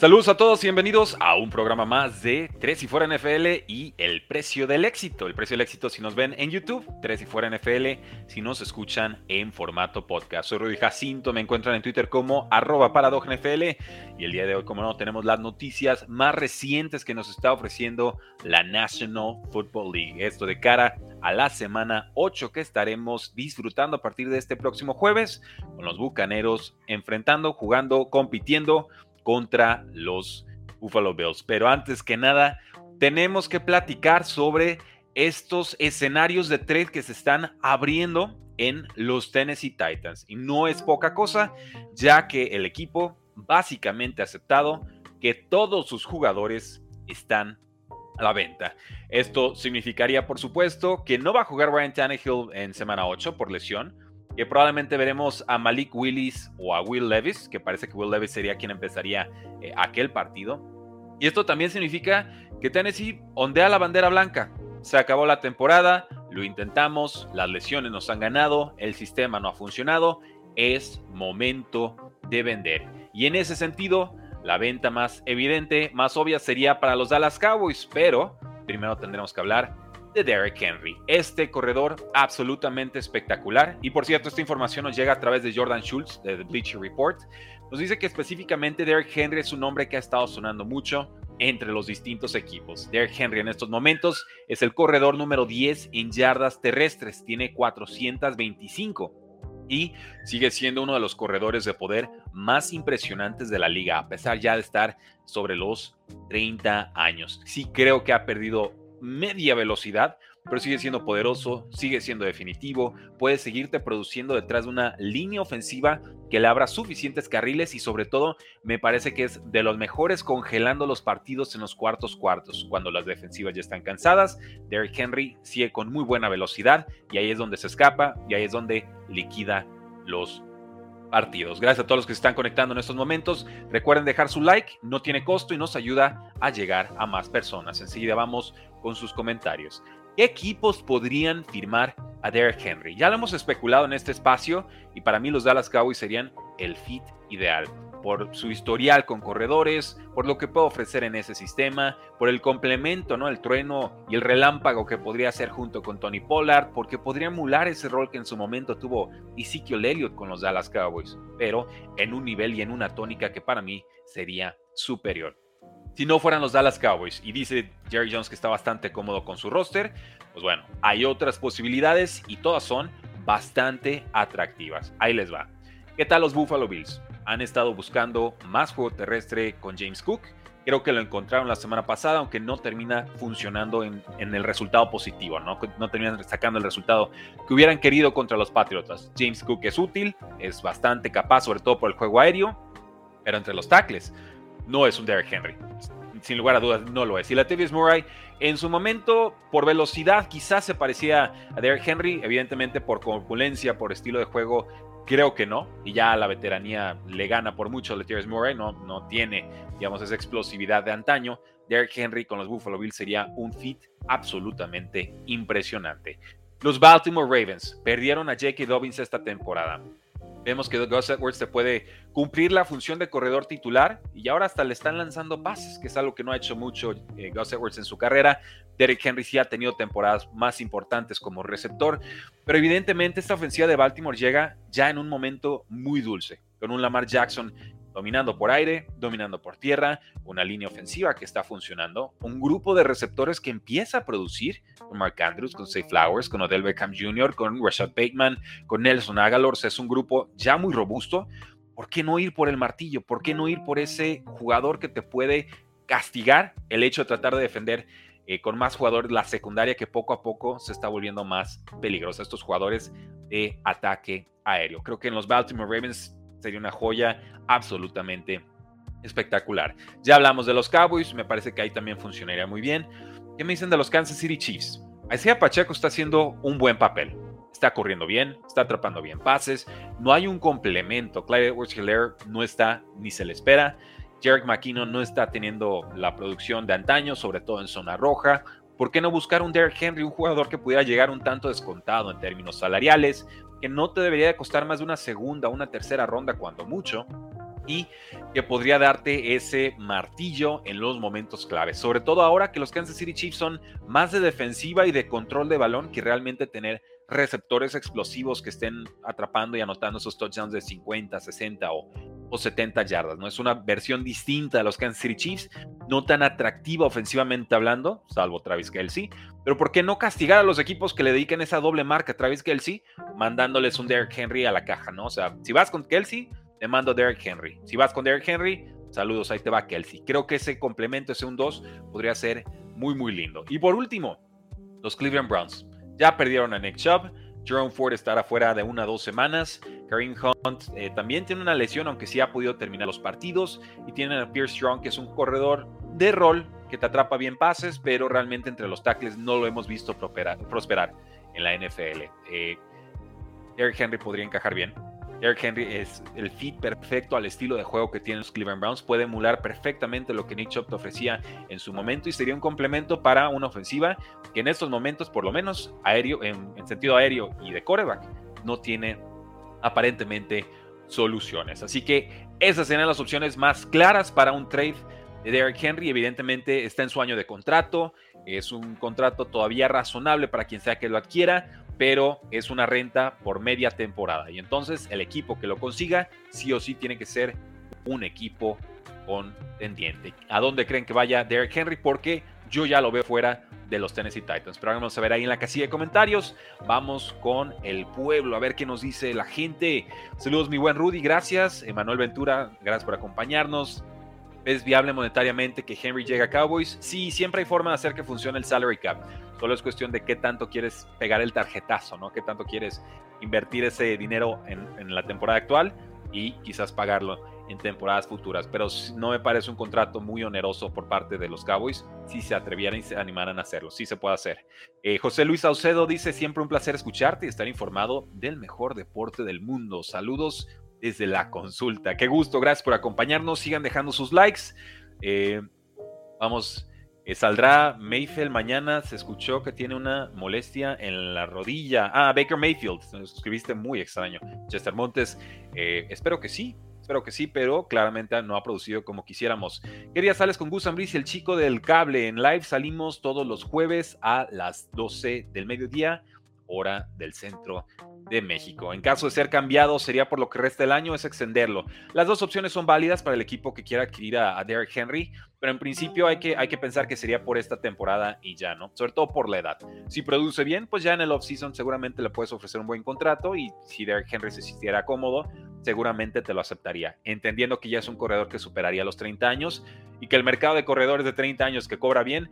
Saludos a todos y bienvenidos a un programa más de Tres y Fuera NFL y el precio del éxito. El precio del éxito si nos ven en YouTube, Tres y Fuera NFL, si nos escuchan en formato podcast. Soy Rudy Jacinto, me encuentran en Twitter como arroba NFL y el día de hoy, como no, tenemos las noticias más recientes que nos está ofreciendo la National Football League. Esto de cara a la semana 8 que estaremos disfrutando a partir de este próximo jueves con los Bucaneros enfrentando, jugando, compitiendo contra los Buffalo Bills. Pero antes que nada, tenemos que platicar sobre estos escenarios de trade que se están abriendo en los Tennessee Titans. Y no es poca cosa, ya que el equipo básicamente ha aceptado que todos sus jugadores están a la venta. Esto significaría, por supuesto, que no va a jugar Ryan Tannehill en semana 8 por lesión, que probablemente veremos a Malik Willis o a Will Levis, que parece que Will Levis sería quien empezaría eh, aquel partido. Y esto también significa que Tennessee ondea la bandera blanca. Se acabó la temporada, lo intentamos, las lesiones nos han ganado, el sistema no ha funcionado, es momento de vender. Y en ese sentido, la venta más evidente, más obvia sería para los Dallas Cowboys, pero primero tendremos que hablar de Derek Henry. Este corredor absolutamente espectacular. Y por cierto, esta información nos llega a través de Jordan Schultz de The Bleacher Report. Nos dice que específicamente Derek Henry es un nombre que ha estado sonando mucho entre los distintos equipos. Derek Henry en estos momentos es el corredor número 10 en yardas terrestres, tiene 425 y sigue siendo uno de los corredores de poder más impresionantes de la liga, a pesar ya de estar sobre los 30 años. Sí creo que ha perdido media velocidad, pero sigue siendo poderoso, sigue siendo definitivo, puede seguirte produciendo detrás de una línea ofensiva que le abra suficientes carriles y sobre todo me parece que es de los mejores congelando los partidos en los cuartos cuartos, cuando las defensivas ya están cansadas, Derrick Henry sigue con muy buena velocidad y ahí es donde se escapa y ahí es donde liquida los partidos. Gracias a todos los que se están conectando en estos momentos. Recuerden dejar su like, no tiene costo y nos ayuda a llegar a más personas. Enseguida vamos con sus comentarios. ¿Qué equipos podrían firmar a Derek Henry? Ya lo hemos especulado en este espacio y para mí los Dallas Cowboys serían el fit ideal por su historial con corredores, por lo que puede ofrecer en ese sistema, por el complemento, ¿no? El trueno y el relámpago que podría hacer junto con Tony Pollard, porque podría emular ese rol que en su momento tuvo Ezekiel Elliott con los Dallas Cowboys, pero en un nivel y en una tónica que para mí sería superior. Si no fueran los Dallas Cowboys, y dice Jerry Jones que está bastante cómodo con su roster, pues bueno, hay otras posibilidades y todas son bastante atractivas. Ahí les va. ¿Qué tal los Buffalo Bills? Han estado buscando más juego terrestre con James Cook. Creo que lo encontraron la semana pasada, aunque no termina funcionando en, el resultado positivo, ¿no? no terminan sacando el resultado que hubieran querido contra los Patriotas. James Cook es útil, es bastante capaz, sobre todo por el juego aéreo, pero entre los tackles no es un Derrick Henry. Sin lugar a dudas, no lo es. Y la Latavius Murray, en su momento, por velocidad, quizás se parecía a Derrick Henry, evidentemente por corpulencia, por estilo de juego, Creo que no, y ya la veteranía le gana por mucho a Latavius Murray, no, no tiene, digamos, esa explosividad de antaño. Derrick Henry con los Buffalo Bills sería un fit absolutamente impresionante. Los Baltimore Ravens perdieron a J.K. Dobbins esta temporada. Vemos que Gus Edwards te puede cumplir la función de corredor titular y ahora hasta le están lanzando pases, que es algo que no ha hecho mucho eh, Gus Edwards en su carrera. Derek Henry sí ha tenido temporadas más importantes como receptor, pero evidentemente esta ofensiva de Baltimore llega ya en un momento muy dulce, con un Lamar Jackson dominando por aire, dominando por tierra, una línea ofensiva que está funcionando, un grupo de receptores que empieza a producir, con Mark Andrews, con Say Flowers, con Odell Beckham Jr., con Rashad Bateman, con Nelson Aguilar, es un grupo ya muy robusto. ¿Por qué no ir por el martillo? ¿Por qué no ir por ese jugador que te puede castigar el hecho de tratar de defender eh, con más jugadores la secundaria que poco a poco se está volviendo más peligrosa, estos jugadores de ataque aéreo. Creo que en los Baltimore Ravens sería una joya absolutamente espectacular. Ya hablamos de los Cowboys, me parece que ahí también funcionaría muy bien. ¿Qué me dicen de los Kansas City Chiefs? Isaiah Pacheco está haciendo un buen papel. Está corriendo bien, está atrapando bien pases. No hay un complemento. Clyde Edwards Hilaire no está ni se le espera. Jarek McKinnon no está teniendo la producción de antaño, sobre todo en zona roja. ¿Por qué no buscar un Derrick Henry, un jugador que pudiera llegar un tanto descontado en términos salariales, que no te debería de costar más de una segunda una tercera ronda cuando mucho, y que podría darte ese martillo en los momentos claves. Sobre todo ahora que los Kansas City Chiefs son más de defensiva y de control de balón que realmente tener receptores explosivos que estén atrapando y anotando esos touchdowns de 50, 60 o, o 70 yardas. ¿no? Es una versión distinta de los Kansas City Chiefs, no tan atractiva ofensivamente hablando, salvo Travis Kelsey. Pero ¿por qué no castigar a los equipos que le dediquen esa doble marca a Travis Kelsey mandándoles un Derrick Henry a la caja? ¿no? O sea, si vas con Kelsey, te mando Derrick Henry. Si vas con Derrick Henry, saludos, ahí te va Kelsey. Creo que ese complemento, ese un 2, podría ser muy, muy lindo. Y por último, los Cleveland Browns. Ya perdieron a Nick Chubb. Jerome Ford estará fuera de una o dos semanas. Kareem Hunt eh, también tiene una lesión, aunque sí ha podido terminar los partidos. Y tienen a Pierce Strong, que es un corredor de rol que te atrapa bien pases, pero realmente entre los tackles no lo hemos visto prosperar, en la NFL. Eh, Eric Henry podría encajar bien. Eric Henry es el fit perfecto al estilo de juego que tienen los Cleveland Browns. Puede emular perfectamente lo que Nick Chubb te ofrecía en su momento y sería un complemento para una ofensiva que en estos momentos, por lo menos aéreo, en, sentido aéreo y de coreback, no tiene aparentemente soluciones. Así que esas serían las opciones más claras para un trade de Derrick Henry. Evidentemente está en su año de contrato. Es un contrato todavía razonable para quien sea que lo adquiera pero es una renta por media temporada. Y entonces el equipo que lo consiga, sí o sí tiene que ser un equipo contendiente. ¿A dónde creen que vaya Derrick Henry? Porque yo ya lo veo fuera de los Tennessee Titans. Pero vamos a ver ahí en la casilla de comentarios. Vamos con el pueblo, a ver qué nos dice la gente. Saludos, mi buen Rudy, gracias. Emanuel Ventura, gracias por acompañarnos. ¿Es viable monetariamente que Henry llegue a Cowboys? Sí, siempre hay forma de hacer que funcione el salary cap. Solo es cuestión de qué tanto quieres pegar el tarjetazo, ¿no? Qué tanto quieres invertir ese dinero en, la temporada actual y quizás pagarlo en temporadas futuras. Pero no me parece un contrato muy oneroso por parte de los Cowboys si se atrevieran y se animaran a hacerlo. Sí se puede hacer. Eh, José Luis Saucedo dice: Siempre un placer escucharte y estar informado del mejor deporte del mundo. Saludos desde la consulta. Qué gusto, gracias por acompañarnos. Sigan dejando sus likes. Eh, vamos eh, saldrá Mayfield mañana. Se escuchó que tiene una molestia en la rodilla. Ah, Baker Mayfield. Nos escribiste muy extraño. Chester Montes. Eh, espero que sí. Espero que sí, pero claramente no ha producido como quisiéramos. ¿Qué día sales con Gus Ambris el chico del cable? En live salimos todos los jueves a las 12 del mediodía, hora del centro de México. En caso de ser cambiado, sería por lo que resta el año, es extenderlo. Las dos opciones son válidas para el equipo que quiera adquirir a, Derrick Henry, pero en principio hay que, hay que pensar que sería por esta temporada y ya, ¿no? Sobre todo por la edad. Si produce bien, pues ya en el offseason seguramente le puedes ofrecer un buen contrato y si Derrick Henry se sintiera cómodo, seguramente te lo aceptaría, entendiendo que ya es un corredor que superaría los 30 años y que el mercado de corredores de 30 años que cobra bien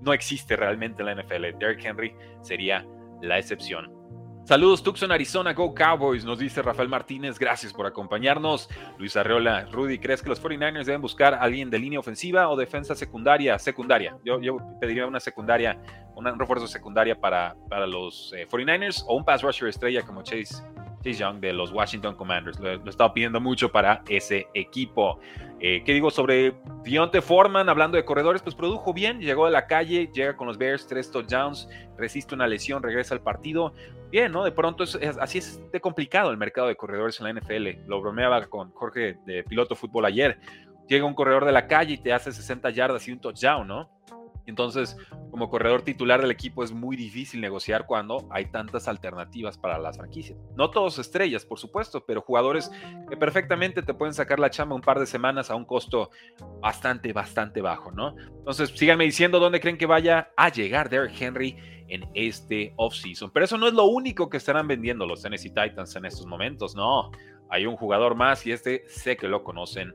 no existe realmente en la NFL. Derrick Henry sería la excepción. Saludos Tucson, Arizona, Go Cowboys, nos dice Rafael Martínez, gracias por acompañarnos. Luis Arreola, Rudy, ¿crees que los 49ers deben buscar a alguien de línea ofensiva o defensa secundaria? Secundaria, yo, pediría una secundaria, un refuerzo secundaria para, para los 49ers eh, o un pass rusher estrella como Chase Chase Young de los Washington Commanders. Lo, he estado pidiendo mucho para ese equipo. Eh, ¿Qué digo sobre Dionte Foreman? Hablando de corredores, pues produjo bien, llegó de la calle, llega con los Bears, tres touchdowns, resiste una lesión, regresa al partido. Bien, ¿no? De pronto es, así es de complicado el mercado de corredores en la NFL. Lo bromeaba con Jorge de Piloto Fútbol ayer. Llega un corredor de la calle y te hace 60 yardas y un touchdown, ¿no? Entonces, como corredor titular del equipo es muy difícil negociar cuando hay tantas alternativas para las franquicias. No todos estrellas, por supuesto, pero jugadores que perfectamente te pueden sacar la chamba un par de semanas a un costo bastante, bastante bajo, ¿no? Entonces, síganme diciendo dónde creen que vaya a llegar Derrick Henry en este offseason. Pero eso no es lo único que estarán vendiendo los Tennessee Titans en estos momentos, no. Hay un jugador más y este sé que lo conocen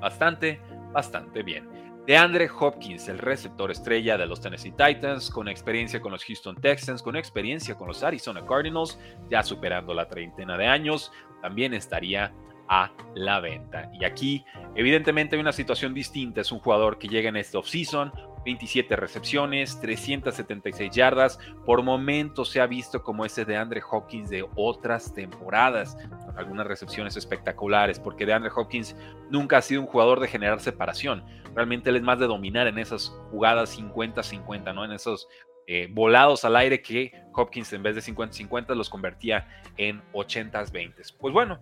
bastante, bastante bien de Andre Hopkins, el receptor estrella de los Tennessee Titans, con experiencia con los Houston Texans, con experiencia con los Arizona Cardinals, ya superando la treintena de años, también estaría a la venta. Y aquí, evidentemente, hay una situación distinta. Es un jugador que llega en este offseason, 27 recepciones, 376 yardas. Por momentos se ha visto como ese de Andre Hopkins de otras temporadas, con algunas recepciones espectaculares, porque de Andre Hopkins nunca ha sido un jugador de generar separación. Realmente él es más de dominar en esas jugadas 50-50, ¿no? En esos eh, volados al aire que Hopkins en vez de 50-50 los convertía en 80-20. Pues bueno,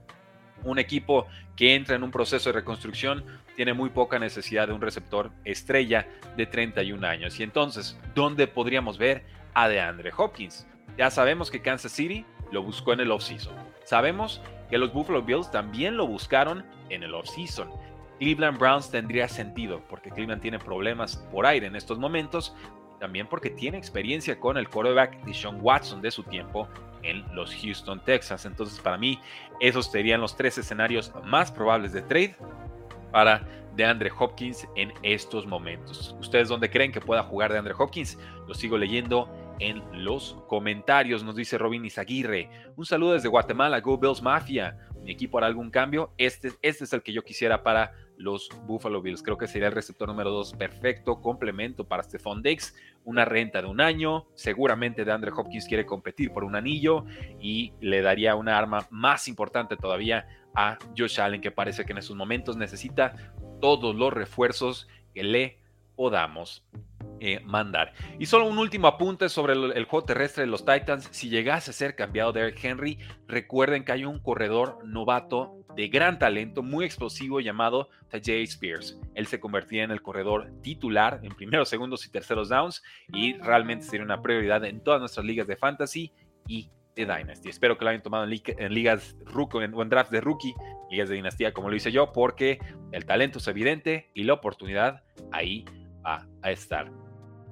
Un equipo que entra en un proceso de reconstrucción tiene muy poca necesidad de un receptor estrella de 31 años. Y entonces, ¿dónde podríamos ver a DeAndre Hopkins? Ya sabemos que Kansas City lo buscó en el offseason. Sabemos que los Buffalo Bills también lo buscaron en el offseason. Cleveland Browns tendría sentido porque Cleveland tiene problemas por aire en estos momentos, también porque tiene experiencia con el quarterback de Sean Watson de su tiempo en los Houston Texans. Entonces, para mí, esos serían los tres escenarios más probables de trade para DeAndre Hopkins en estos momentos. ¿Ustedes dónde creen que pueda jugar DeAndre Hopkins? Lo sigo leyendo en los comentarios. Nos dice Robin Izaguirre. Un saludo desde Guatemala, Go Bills Mafia. Mi equipo hará algún cambio. Este, este es el que yo quisiera para los Buffalo Bills. Creo que sería el receptor número 2 perfecto, complemento para Stephon Dix, una renta de un año. Seguramente DeAndre Hopkins quiere competir por un anillo y le daría una arma más importante todavía a Josh Allen, que parece que en estos momentos necesita todos los refuerzos que le podamos eh, mandar. Y solo un último apunte sobre el, juego terrestre de los Titans. Si llegase a ser cambiado Derek Henry, recuerden que hay un corredor novato de gran talento, muy explosivo, llamado Tajay Spears. Él se convertía en el corredor titular en primeros, segundos y terceros downs y realmente sería una prioridad en todas nuestras ligas de fantasy y de Dynasty. Espero que lo hayan tomado en, ligas rookie, o en draft de rookie, ligas de dinastía como lo hice yo, porque el talento es evidente y la oportunidad ahí va a estar.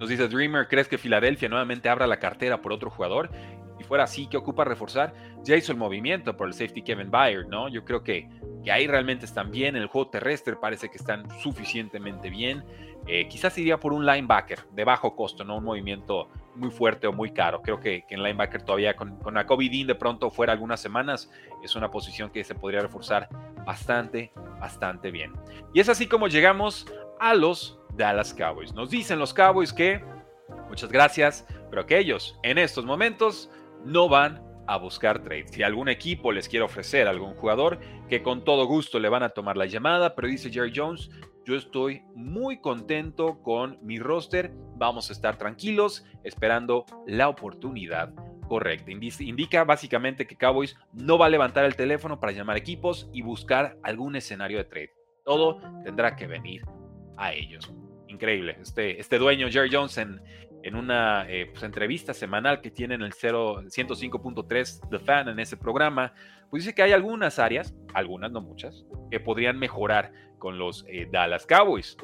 Nos dice Dreamer, ¿crees que Filadelfia nuevamente abra la cartera por otro jugador? Si fuera así, ¿qué ocupa reforzar? Ya hizo el movimiento por el safety Kevin Byard, ¿no? Yo creo que, que ahí realmente están bien. En el juego terrestre parece que están suficientemente bien. Eh, quizás iría por un linebacker de bajo costo, no un movimiento muy fuerte o muy caro. Creo que, que en linebacker todavía con, con Jacoby Dean de pronto fuera algunas semanas, es una posición que se podría reforzar bastante, bastante bien. Y es así como llegamos a los Dallas Cowboys. Nos dicen los Cowboys que, muchas gracias, pero que ellos en estos momentos no van a buscar trade. Si algún equipo les quiere ofrecer algún jugador, que con todo gusto le van a tomar la llamada, pero dice Jerry Jones, yo estoy muy contento con mi roster, vamos a estar tranquilos esperando la oportunidad correcta. Indica básicamente que Cowboys no va a levantar el teléfono para llamar equipos y buscar algún escenario de trade. Todo tendrá que venir a ellos. Increíble. Este, este dueño, Jerry Jones, en, una eh, pues, entrevista semanal que tiene en el 105.3 The Fan en ese programa, pues dice que hay algunas áreas, algunas, no muchas, que podrían mejorar con los eh, Dallas Cowboys.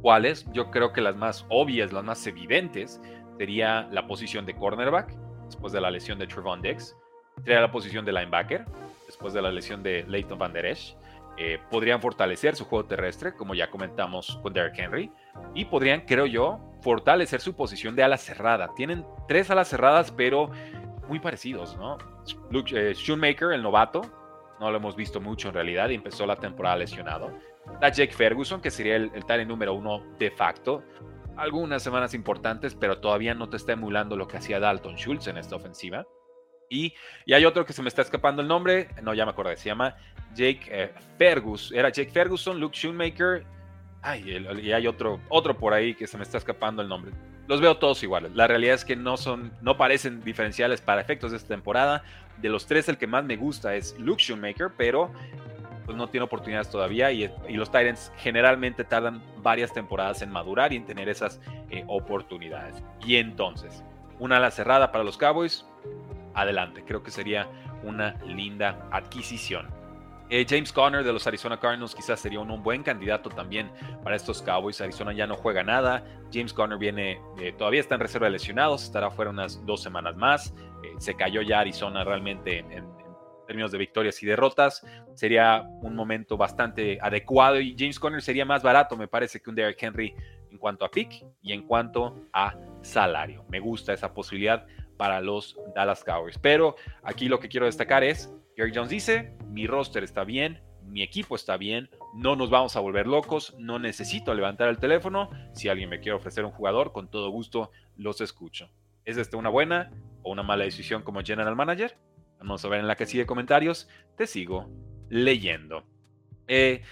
¿Cuáles? Yo creo que las más obvias, las más evidentes, sería la posición de cornerback, después de la lesión de Trevon Dix, sería la posición de linebacker, después de la lesión de Leighton Van Der Esch, eh, podrían fortalecer su juego terrestre, como ya comentamos con Derrick Henry, y podrían, creo yo, fortalecer su posición de ala cerrada. Tienen tres alas cerradas, pero muy parecidos, ¿no? Luke, eh, el novato, no lo hemos visto mucho en realidad y empezó la temporada lesionado. Está Jake Ferguson, que sería el, el número uno de facto. Algunas semanas importantes, pero todavía no te está emulando lo que hacía Dalton Schultz en esta ofensiva. Y, hay otro que se me está escapando el nombre, no, ya me acordé, se llama Jake eh, Fergus. Era Jake Ferguson, Luke Shoemaker. Ay, y hay otro, otro por ahí que se me está escapando el nombre. Los veo todos iguales. La realidad es que no son, no parecen diferenciales para efectos de esta temporada. De los tres, el que más me gusta es Luke Shoemaker, pero pues no tiene oportunidades todavía y, los Titans generalmente tardan varias temporadas en madurar y en tener esas eh, oportunidades. Y entonces, una ala cerrada para los Cowboys, adelante. Creo que sería una linda adquisición. Eh, James Conner de los Arizona Cardinals quizás sería un, buen candidato también para estos Cowboys. Arizona ya no juega nada. James Conner viene, eh, todavía está en reserva de lesionados, estará fuera unas dos semanas más. Eh, se cayó ya Arizona realmente en, términos de victorias y derrotas. Sería un momento bastante adecuado y James Conner sería más barato, me parece, que un Derrick Henry en cuanto a pick y en cuanto a salario. Me gusta esa posibilidad para los Dallas Cowboys. Pero aquí lo que quiero destacar es, Gary Jones dice, mi roster está bien, mi equipo está bien, no nos vamos a volver locos, no necesito levantar el teléfono, si alguien me quiere ofrecer un jugador, con todo gusto los escucho. ¿Es esta una buena o una mala decisión como general manager? Vamos a ver en la casilla de comentarios, te sigo leyendo. Eh,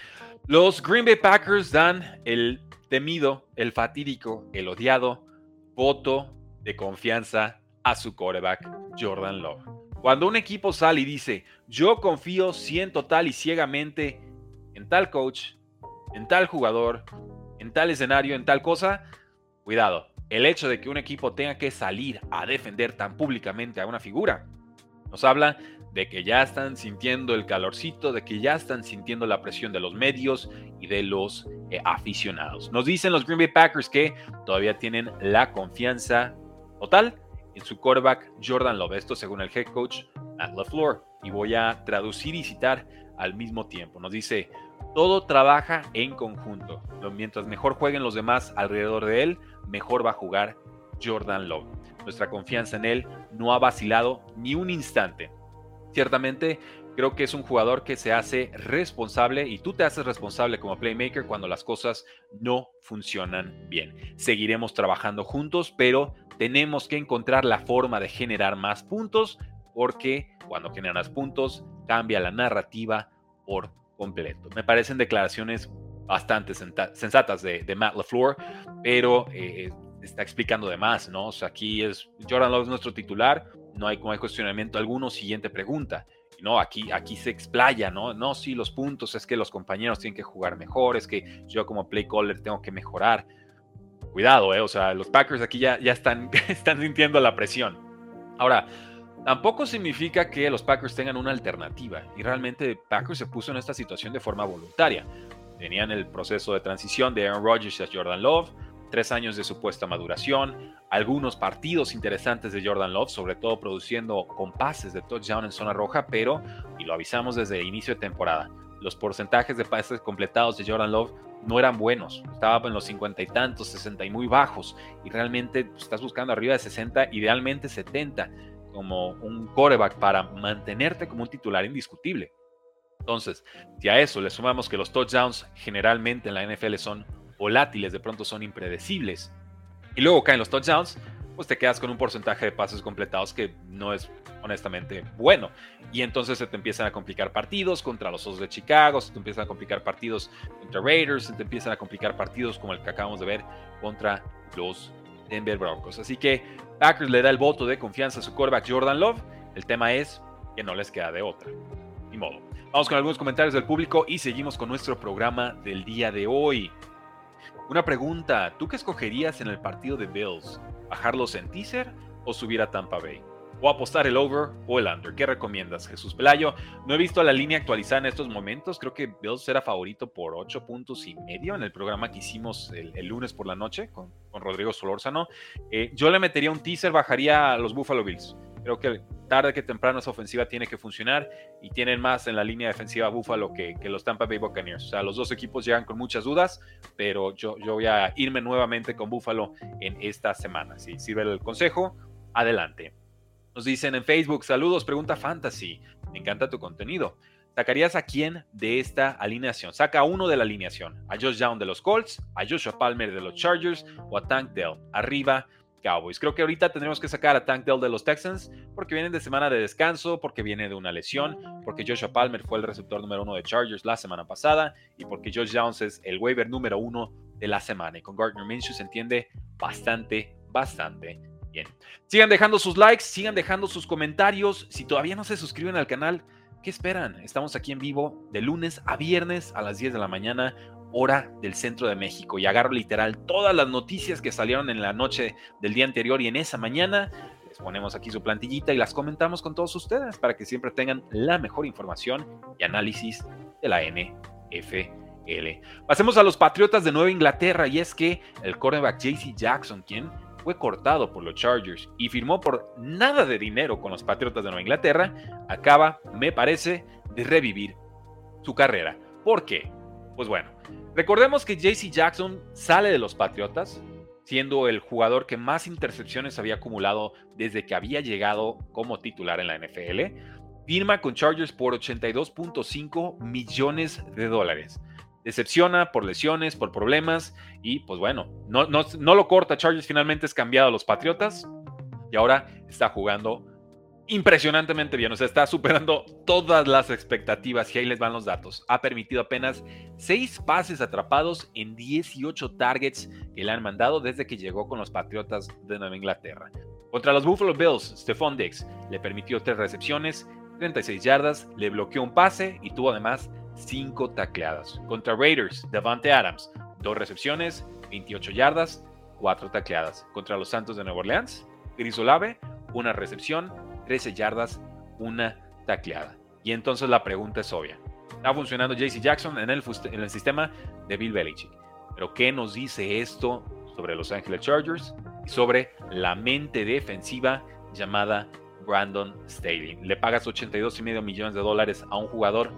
los Green Bay Packers dan el temido, el fatídico, el odiado voto de confianza a su quarterback Jordan Love. Cuando un equipo sale y dice, yo confío 100 total y ciegamente en tal coach, en tal jugador, en tal escenario, en tal cosa, cuidado. El hecho de que un equipo tenga que salir a defender tan públicamente a una figura nos habla de que ya están sintiendo el calorcito, de que ya están sintiendo la presión de los medios y de los eh, aficionados. Nos dicen los Green Bay Packers que todavía tienen la confianza total en su quarterback Jordan Love. Esto según el head coach Matt LaFleur. Y voy a traducir y citar al mismo tiempo. Nos dice, todo trabaja en conjunto. Mientras mejor jueguen los demás alrededor de él, mejor va a jugar Jordan Love. Nuestra confianza en él no ha vacilado ni un instante. Ciertamente, creo que es un jugador que se hace responsable y tú te haces responsable como playmaker cuando las cosas no funcionan bien. Seguiremos trabajando juntos, pero tenemos que encontrar la forma de generar más puntos porque cuando generas puntos cambia la narrativa por completo. Me parecen declaraciones bastante sensatas de, Matt LaFleur, pero eh, está explicando de más, ¿no? O sea, aquí es Jordan Love es nuestro titular, no hay, no hay cuestionamiento alguno. Siguiente pregunta. No, aquí, aquí se explaya, ¿no? No, sí, los puntos, es que los compañeros tienen que jugar mejor, es que yo como play caller tengo que mejorar cuidado, eh, o sea, los Packers aquí ya, ya están, están sintiendo la presión. Ahora, tampoco significa que los Packers tengan una alternativa y realmente Packers se puso en esta situación de forma voluntaria. Tenían el proceso de transición de Aaron Rodgers a Jordan Love, tres años de supuesta maduración, algunos partidos interesantes de Jordan Love, sobre todo produciendo compases de touchdown en zona roja, pero, y lo avisamos desde el inicio de temporada, los porcentajes de pases completados de Jordan Love no eran buenos. Estaba en los cincuenta y tantos, 60 y muy bajos. Y realmente pues, estás buscando arriba de 60, idealmente 70, como un coreback para mantenerte como un titular indiscutible. Entonces, si a eso le sumamos que los touchdowns generalmente en la NFL son volátiles, de pronto son impredecibles, y luego caen los touchdowns, pues te quedas con un porcentaje de pases completados que no es honestamente bueno. Y entonces se te empiezan a complicar partidos contra los Osos de Chicago, se te empiezan a complicar partidos contra Raiders, se te empiezan a complicar partidos como el que acabamos de ver contra los Denver Broncos. Así que Packers le da el voto de confianza a su quarterback Jordan Love. El tema es que no les queda de otra. Ni modo. Vamos con algunos comentarios del público y seguimos con nuestro programa del día de hoy. Una pregunta, ¿tú qué escogerías en el partido de Bills? ¿Bajarlos en teaser o subir a Tampa Bay? ¿O apostar el over o el under? ¿Qué recomiendas, Jesús Pelayo? No he visto la línea actualizada en estos momentos. Creo que Bills era favorito por 8 puntos y medio en el programa que hicimos el, lunes por la noche con, Rodrigo Solórzano. Eh, yo le metería un teaser, bajaría a los Buffalo Bills. Creo que tarde que temprano esa ofensiva tiene que funcionar y tienen más en la línea defensiva Buffalo que, los Tampa Bay Buccaneers. O sea, los dos equipos llegan con muchas dudas, pero yo, yo voy a irme nuevamente con Buffalo en esta semana. Si sirve el consejo, adelante. Nos dicen en Facebook, saludos, pregunta Fantasy. Me encanta tu contenido. ¿Sacarías a quién de esta alineación? Saca a uno de la alineación. A Josh Young de los Colts, a Joshua Palmer de los Chargers o a Tank Dell. Arriba Cowboys. Creo que ahorita tendremos que sacar a Tank Dell de los Texans porque vienen de semana de descanso, porque viene de una lesión, porque Joshua Palmer fue el receptor número uno de Chargers la semana pasada y porque Josh Jones es el waiver número uno de la semana. Y con Gardner Minshew se entiende bastante, bastante bien. Sigan dejando sus likes, sigan dejando sus comentarios. Si todavía no se suscriben al canal, ¿qué esperan? Estamos aquí en vivo de lunes a viernes a las 10 de la mañana hora del centro de México y agarro literal todas las noticias que salieron en la noche del día anterior y en esa mañana. Les ponemos aquí su plantillita y las comentamos con todos ustedes para que siempre tengan la mejor información y análisis de la NFL. Pasemos a los Patriotas de Nueva Inglaterra y es que el cornerback JC Jackson, quien fue cortado por los Chargers y firmó por nada de dinero con los Patriotas de Nueva Inglaterra, acaba, me parece, de revivir su carrera. ¿Por qué? Pues bueno, recordemos que JC Jackson sale de los Patriotas, siendo el jugador que más intercepciones había acumulado desde que había llegado como titular en la NFL. Firma con Chargers por 82.5 millones de dólares. Decepciona por lesiones, por problemas y pues bueno, no, no, no lo corta. Chargers finalmente es cambiado a los Patriotas y ahora está jugando impresionantemente bien, o sea, está superando todas las expectativas y ahí les van los datos. Ha permitido apenas 6 pases atrapados en 18 targets que le han mandado desde que llegó con los Patriotas de Nueva Inglaterra. Contra los Buffalo Bills, Stephon Diggs le permitió tres recepciones, 36 yardas, le bloqueó un pase y tuvo además 5 tacleadas. Contra Raiders, Devante Adams, dos recepciones, 28 yardas, 4 tacleadas. Contra los Santos de Nueva Orleans, Chris Olave, una recepción, 13 yardas, una tacleada. Y entonces la pregunta es obvia. Está funcionando JC Jackson en el, en el sistema de Bill Belichick. Pero ¿qué nos dice esto sobre Los Angeles Chargers y sobre la mente defensiva llamada Brandon Staley. Le pagas 82,5 millones de dólares a un jugador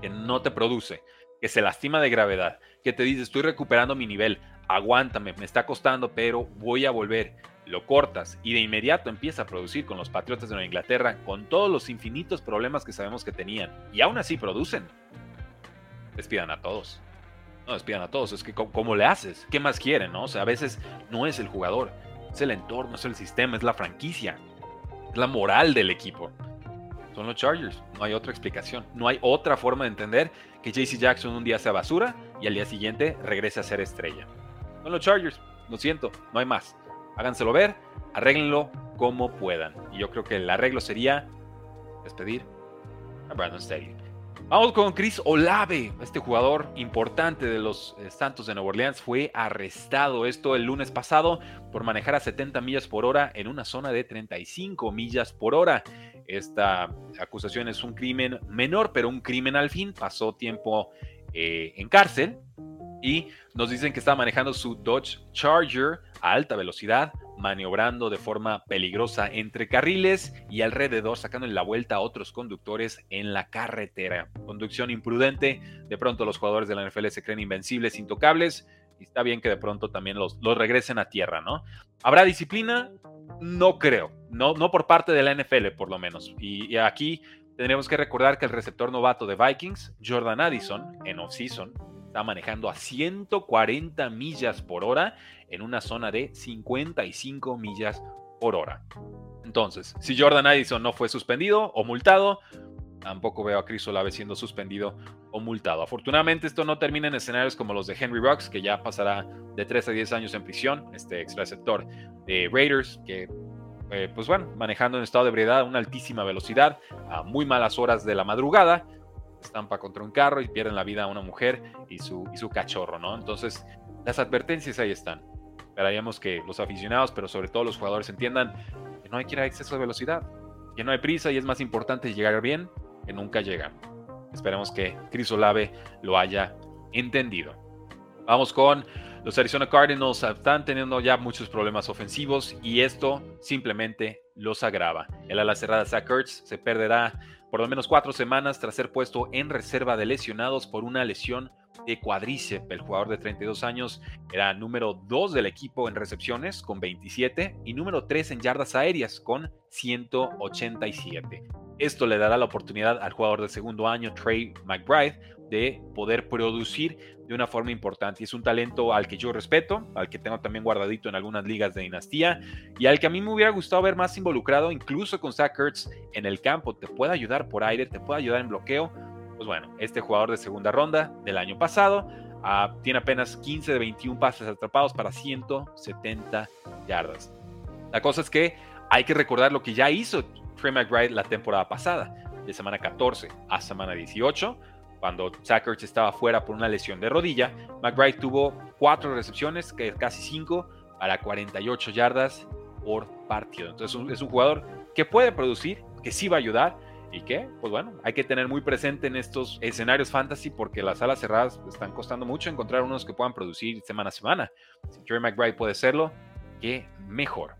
que no te produce, que se lastima de gravedad, que te dice estoy recuperando mi nivel, aguántame, me está costando, pero voy a volver. Lo cortas y de inmediato empieza a producir con los Patriotas de Nueva Inglaterra, con todos los infinitos problemas que sabemos que tenían. Y aún así producen. Despidan a todos. No despidan a todos. Es que, ¿cómo, le haces? ¿Qué más quieren? No? O sea, a veces no es el jugador, es el entorno, es el sistema, es la franquicia, es la moral del equipo. Son los Chargers. No hay otra explicación. No hay otra forma de entender que JC Jackson un día sea basura y al día siguiente regrese a ser estrella. Son los Chargers. Lo siento, no hay más. Háganselo ver, arréglenlo como puedan. Y yo creo que el arreglo sería despedir a Brandon Staley. Vamos con Chris Olave, este jugador importante de los eh, Santos de Nueva Orleans, fue arrestado esto el lunes pasado por manejar a 70 millas por hora en una zona de 35 millas por hora. Esta acusación es un crimen menor, pero un crimen al fin. Pasó tiempo eh, en cárcel y nos dicen que estaba manejando su Dodge Charger a alta velocidad, maniobrando de forma peligrosa entre carriles y alrededor, sacando la vuelta a otros conductores en la carretera. Conducción imprudente, de pronto los jugadores de la NFL se creen invencibles, intocables, y está bien que de pronto también los, los regresen a tierra, ¿no? ¿Habrá disciplina? No creo, no, no por parte de la NFL por lo menos. Y, y aquí tendremos que recordar que el receptor novato de Vikings, Jordan Addison, en off-season, está manejando a 140 millas por hora en una zona de 55 millas por hora. Entonces, si Jordan Addison no fue suspendido o multado, tampoco veo a Chris Olave siendo suspendido o multado. Afortunadamente esto no termina en escenarios como los de Henry Rocks, que ya pasará de 3 a 10 años en prisión, este ex receptor de Raiders, que eh, pues bueno, manejando en estado de ebriedad a una altísima velocidad, a muy malas horas de la madrugada, estampa contra un carro y pierden la vida a una mujer y su, y su cachorro, ¿no? Entonces, las advertencias ahí están. Esperaríamos que los aficionados, pero sobre todo los jugadores entiendan que no hay que ir a exceso de velocidad, que no hay prisa y es más importante llegar bien que nunca llegar. Esperemos que Chris Olave lo haya entendido. Vamos con los Arizona Cardinals. Están teniendo ya muchos problemas ofensivos y esto simplemente los agrava. El ala cerrada Zach Ertz se perderá por lo menos cuatro semanas tras ser puesto en reserva de lesionados por una lesión de cuadríceps. El jugador de 32 años era número 2 del equipo en recepciones con 27 y número 3 en yardas aéreas con 187. Esto le dará la oportunidad al jugador de segundo año, Trey McBride, de poder producir de una forma importante. Y es un talento al que yo respeto, al que tengo también guardadito en algunas ligas de dinastía y al que a mí me hubiera gustado ver más involucrado, incluso con Zach en el campo. Te puede ayudar por aire, te puede ayudar en bloqueo. Pues bueno, este jugador de segunda ronda del año pasado ah, tiene apenas 15 de 21 pases atrapados para 170 yardas. La cosa es que hay que recordar lo que ya hizo Trey McBride la temporada pasada, de semana 14 a semana 18 cuando Zach estaba fuera por una lesión de rodilla, McBride tuvo cuatro recepciones, casi cinco, para 48 yardas por partido. Entonces es un jugador que puede producir, que sí va a ayudar y que, pues bueno, hay que tener muy presente en estos escenarios fantasy porque las alas cerradas están costando mucho encontrar unos que puedan producir semana a semana. Si Jerry McBride puede serlo, qué mejor.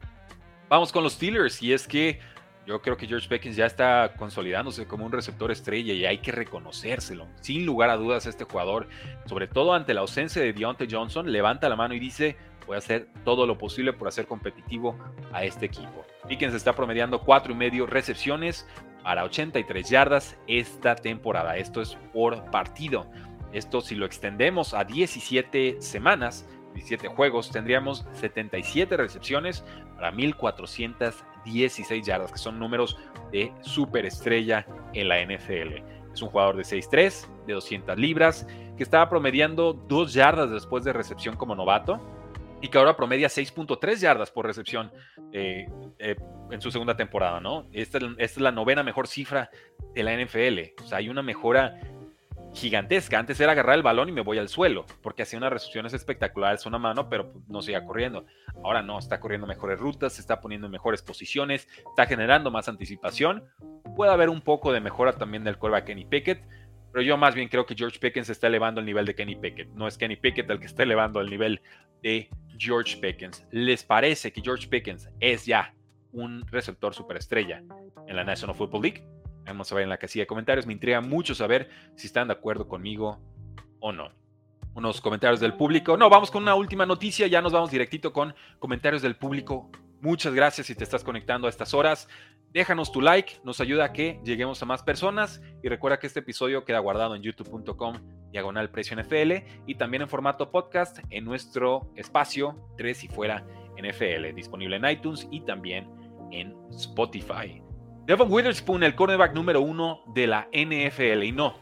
Vamos con los Steelers y es que yo creo que George Pickens ya está consolidándose como un receptor estrella y hay que reconocérselo. Sin lugar a dudas, este jugador, sobre todo ante la ausencia de Deontay Johnson, levanta la mano y dice: Voy a hacer todo lo posible por hacer competitivo a este equipo. Pickens está promediando cuatro y medio recepciones para 83 yardas esta temporada. Esto es por partido. Esto, si lo extendemos a 17 semanas, 17 juegos, tendríamos 77 recepciones para 1400 16 yardas, que son números de superestrella en la NFL. Es un jugador de 6'3, de 200 libras, que estaba promediando 2 yardas después de recepción como novato. Y que ahora promedia 6.3 yardas por recepción eh, eh, en su segunda temporada, ¿no? Esta, esta, es la novena mejor cifra de la NFL. O sea, hay una mejora gigantesca. Antes era agarrar el balón y me voy al suelo, porque hacía unas recepciones espectaculares una mano, pero no seguía corriendo. Ahora no, está corriendo mejores rutas, se está poniendo en mejores posiciones, está generando más anticipación. Puede haber un poco de mejora también del quarterback Kenny Pickett, pero yo más bien creo que George Pickens está elevando el nivel de Kenny Pickett. No es Kenny Pickett el que está elevando el nivel de George Pickens. ¿Les parece que George Pickens es ya un receptor superestrella en la National Football League? Vamos a ver en la casilla de comentarios. Me intriga mucho saber si están de acuerdo conmigo o no. Unos comentarios del público. No, vamos con una última noticia. Ya nos vamos directito con comentarios del público. Muchas gracias si te estás conectando a estas horas. Déjanos tu like, nos ayuda a que lleguemos a más personas y recuerda que este episodio queda guardado en youtube.com diagonal precio NFL y también en formato podcast en nuestro espacio 3 y fuera NFL, disponible en iTunes y también en Spotify. Devon Witherspoon, el cornerback número uno de la NFL. Y no,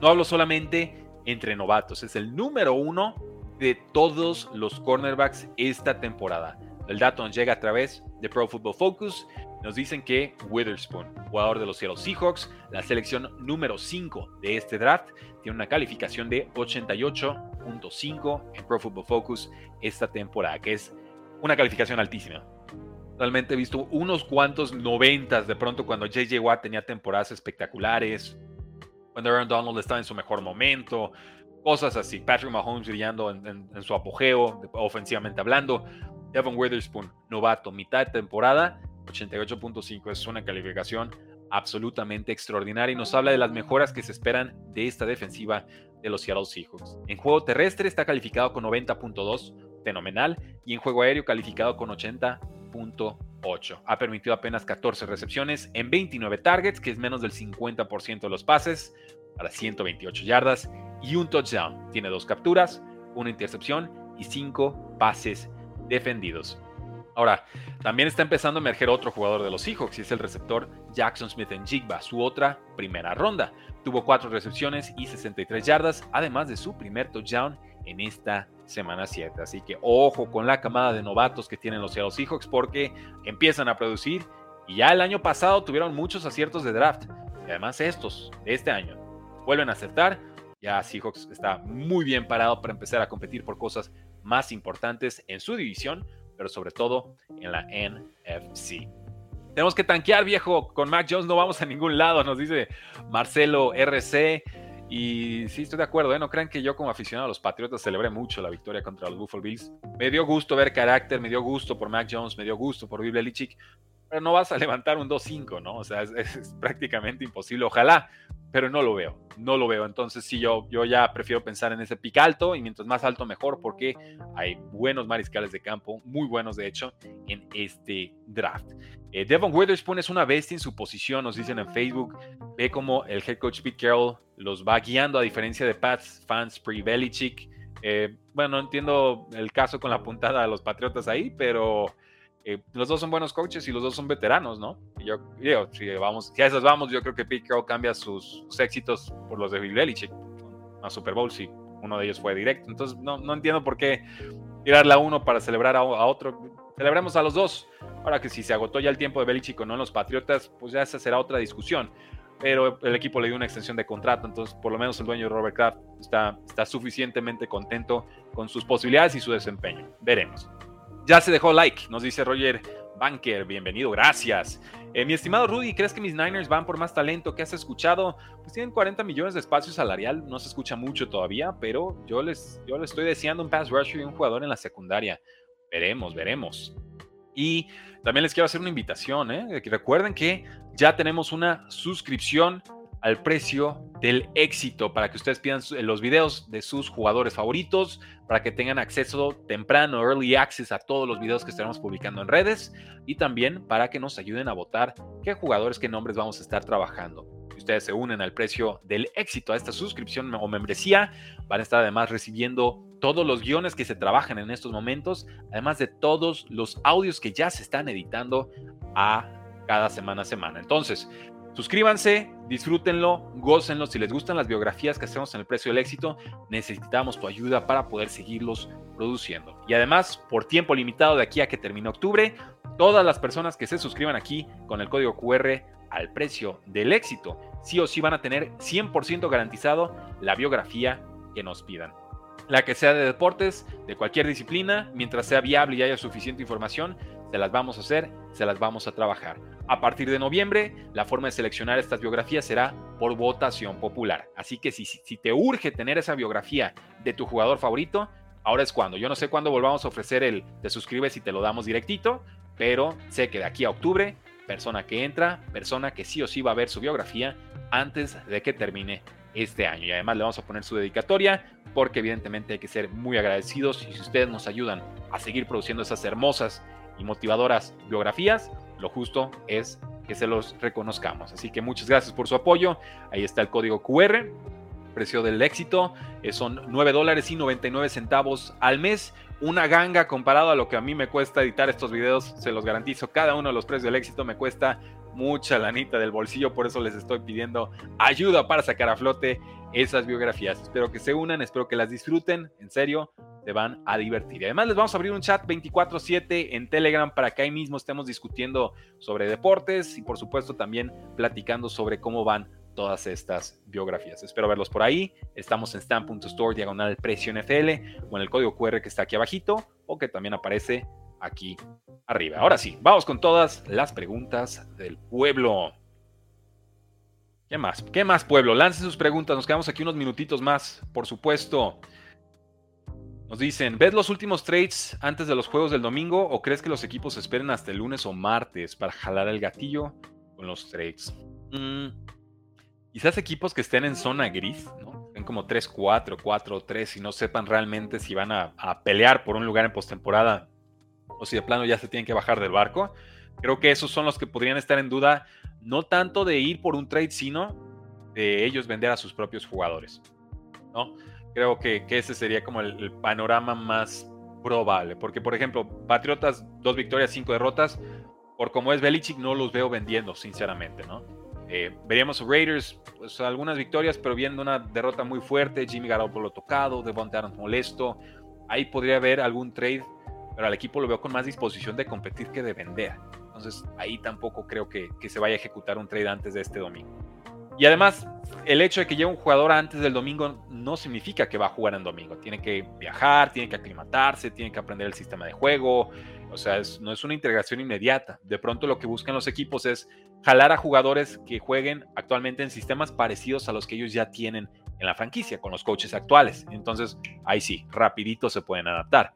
no hablo solamente entre novatos, es el número uno de todos los cornerbacks esta temporada. El dato nos llega a través de Pro Football Focus. Nos dicen que Witherspoon, jugador de los Seattle Seahawks, la selección número 5 de este draft, tiene una calificación de 88.5 en Pro Football Focus esta temporada, que es una calificación altísima. Realmente he visto unos cuantos noventas de pronto cuando JJ Watt tenía temporadas espectaculares, cuando Aaron Donald estaba en su mejor momento, cosas así. Patrick Mahomes brillando en, su apogeo, ofensivamente hablando. Devon Witherspoon, novato, mitad de temporada, 88.5 es una calificación absolutamente extraordinaria y nos habla de las mejoras que se esperan de esta defensiva de los Seattle Seahawks. En juego terrestre está calificado con 90.2, fenomenal, y en juego aéreo calificado con 80 ha permitido apenas 14 recepciones en 29 targets, que es menos del 50% de los pases, para 128 yardas y un touchdown. Tiene dos capturas, una intercepción y cinco pases defendidos. Ahora, también está empezando a emerger otro jugador de los Seahawks y es el receptor Jackson Smith en Jigba, su otra primera ronda. Tuvo cuatro recepciones y 63 yardas, además de su primer touchdown en esta semana 7. Así que ojo con la camada de novatos que tienen los Seattle Seahawks porque empiezan a producir y ya el año pasado tuvieron muchos aciertos de draft. Además estos, de este año, vuelven a acertar. Ya Seahawks está muy bien parado para empezar a competir por cosas más importantes en su división, pero sobre todo en la NFC. Tenemos que tanquear, viejo. Con Mac Jones no vamos a ningún lado, nos dice Marcelo RC. Y sí, estoy de acuerdo, ¿eh? no crean que yo como aficionado a los Patriotas celebré mucho la victoria contra los Buffalo Bills. Me dio gusto ver carácter, me dio gusto por Mac Jones, me dio gusto por Bill Belichick, pero no vas a levantar un 2-5, ¿no? O sea, es, prácticamente imposible. Ojalá, pero no lo veo, no lo veo. Entonces sí, yo, yo ya prefiero pensar en ese pick alto y mientras más alto mejor porque hay buenos mariscales de campo, muy buenos de hecho, en este draft. Eh, Devon Witherspoon es una bestia en su posición, nos dicen en Facebook. Ve como el head coach Pete Carroll los va guiando a diferencia de Pats fans pre-Belichick. Eh, bueno, no entiendo el caso con la puntada de los Patriotas ahí, pero eh, los dos son buenos coaches y los dos son veteranos, ¿no? yo digo, si, vamos, si a esas vamos, yo creo que Pete cambia sus, éxitos por los de Bill Belichick a Super Bowl si uno de ellos fue directo. Entonces, no, no entiendo por qué tirarla a uno para celebrar a, otro. Celebremos a los dos. Ahora que si se agotó ya el tiempo de Belichick o no en los Patriotas, pues ya esa será otra discusión. Pero el equipo le dio una extensión de contrato, entonces por lo menos el dueño Robert Kraft está, está suficientemente contento con sus posibilidades y su desempeño. Veremos. Ya se dejó like, nos dice Roger Banker, bienvenido, gracias. Eh, mi estimado Rudy, ¿crees que mis Niners van por más talento? ¿Qué has escuchado? Pues tienen 40 millones de espacio salarial, no se escucha mucho todavía, pero yo les, yo les estoy deseando un pass rusher y un jugador en la secundaria. Veremos, veremos. Y también les quiero hacer una invitación, ¿eh? recuerden que ya tenemos una suscripción al precio del éxito para que ustedes pidan los videos de sus jugadores favoritos, para que tengan acceso temprano, early access a todos los videos que estaremos publicando en redes y también para que nos ayuden a votar qué jugadores, qué nombres vamos a estar trabajando. Ustedes se unen al precio del éxito a esta suscripción o membresía, van a estar además recibiendo todos los guiones que se trabajan en estos momentos, además de todos los audios que ya se están editando a cada semana a semana. Entonces, Suscríbanse, disfrútenlo, gócenlo. Si les gustan las biografías que hacemos en el precio del éxito, necesitamos tu ayuda para poder seguirlos produciendo. Y además, por tiempo limitado de aquí a que termine octubre, todas las personas que se suscriban aquí con el código QR al precio del éxito, sí o sí van a tener 100% garantizado la biografía que nos pidan. La que sea de deportes, de cualquier disciplina, mientras sea viable y haya suficiente información, se las vamos a hacer, se las vamos a trabajar. A partir de noviembre, la forma de seleccionar estas biografías será por votación popular. Así que si, te urge tener esa biografía de tu jugador favorito, ahora es cuando. Yo no sé cuándo volvamos a ofrecer el te suscribes y te lo damos directito, pero sé que de aquí a octubre, persona que entra, persona que sí o sí va a ver su biografía antes de que termine este año. Y además le vamos a poner su dedicatoria porque evidentemente hay que ser muy agradecidos y si ustedes nos ayudan a seguir produciendo esas hermosas y motivadoras biografías, lo justo es que se los reconozcamos. Así que muchas gracias por su apoyo. Ahí está el código QR. Precio del éxito eh, son 9 dólares y 99 centavos al mes. Una ganga comparado a lo que a mí me cuesta editar estos videos, se los garantizo. Cada uno de los precios del éxito me cuesta mucha lanita del bolsillo, por eso les estoy pidiendo ayuda para sacar a flote esas biografías. Espero que se unan, espero que las disfruten, en serio, se van a divertir. Además les vamos a abrir un chat 24/7 en Telegram para que ahí mismo estemos discutiendo sobre deportes y por supuesto también platicando sobre cómo van todas estas biografías. Espero verlos por ahí. Estamos en stamp.store diagonal precio NFL o en el código QR que está aquí abajito o que también aparece aquí arriba. Ahora sí, vamos con todas las preguntas del pueblo. ¿Qué más? ¿Qué más, pueblo? Lancen sus preguntas. Nos quedamos aquí unos minutitos más, por supuesto. Nos dicen, ¿ves los últimos trades antes de los juegos del domingo o crees que los equipos esperen hasta el lunes o martes para jalar el gatillo con los trades? Mm, quizás equipos que estén en zona gris, ¿no? Estén como 3-4, 4-3 y no sepan realmente si van a, a pelear por un lugar en postemporada o si de plano ya se tienen que bajar del barco. Creo que esos son los que podrían estar en duda, no tanto de ir por un trade, sino de ellos vender a sus propios jugadores. ¿no? Creo que, ese sería como el, panorama más probable. Porque, por ejemplo, Patriotas, dos victorias, cinco derrotas. Por como es Belichick, no los veo vendiendo, sinceramente, ¿no? Eh, veríamos Raiders, pues algunas victorias, pero viendo una derrota muy fuerte. Jimmy Garoppolo tocado, Devontae Adams molesto. Ahí podría haber algún trade pero al equipo lo veo con más disposición de competir que de vender. Entonces ahí tampoco creo que, se vaya a ejecutar un trade antes de este domingo. Y además, el hecho de que llegue un jugador antes del domingo no significa que va a jugar en domingo. Tiene que viajar, tiene que aclimatarse, tiene que aprender el sistema de juego. O sea, no es una integración inmediata. De pronto lo que buscan los equipos es jalar a jugadores que jueguen actualmente en sistemas parecidos a los que ellos ya tienen en la franquicia, con los coaches actuales. Entonces, ahí sí, rapidito se pueden adaptar.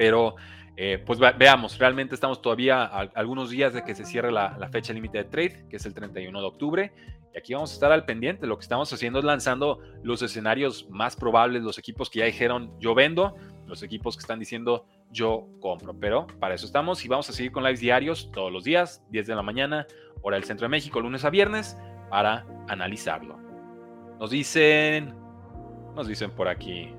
Pero eh, pues veamos, realmente estamos todavía a, algunos días de que se cierre la, fecha límite de trade, que es el 31 de octubre. Y aquí vamos a estar al pendiente. Lo que estamos haciendo es lanzando los escenarios más probables, los equipos que ya dijeron yo vendo, los equipos que están diciendo yo compro. Pero para eso estamos y vamos a seguir con lives diarios todos los días, 10 de la mañana, hora del centro de México, lunes a viernes, para analizarlo. Nos dicen, nos dicen por aquí.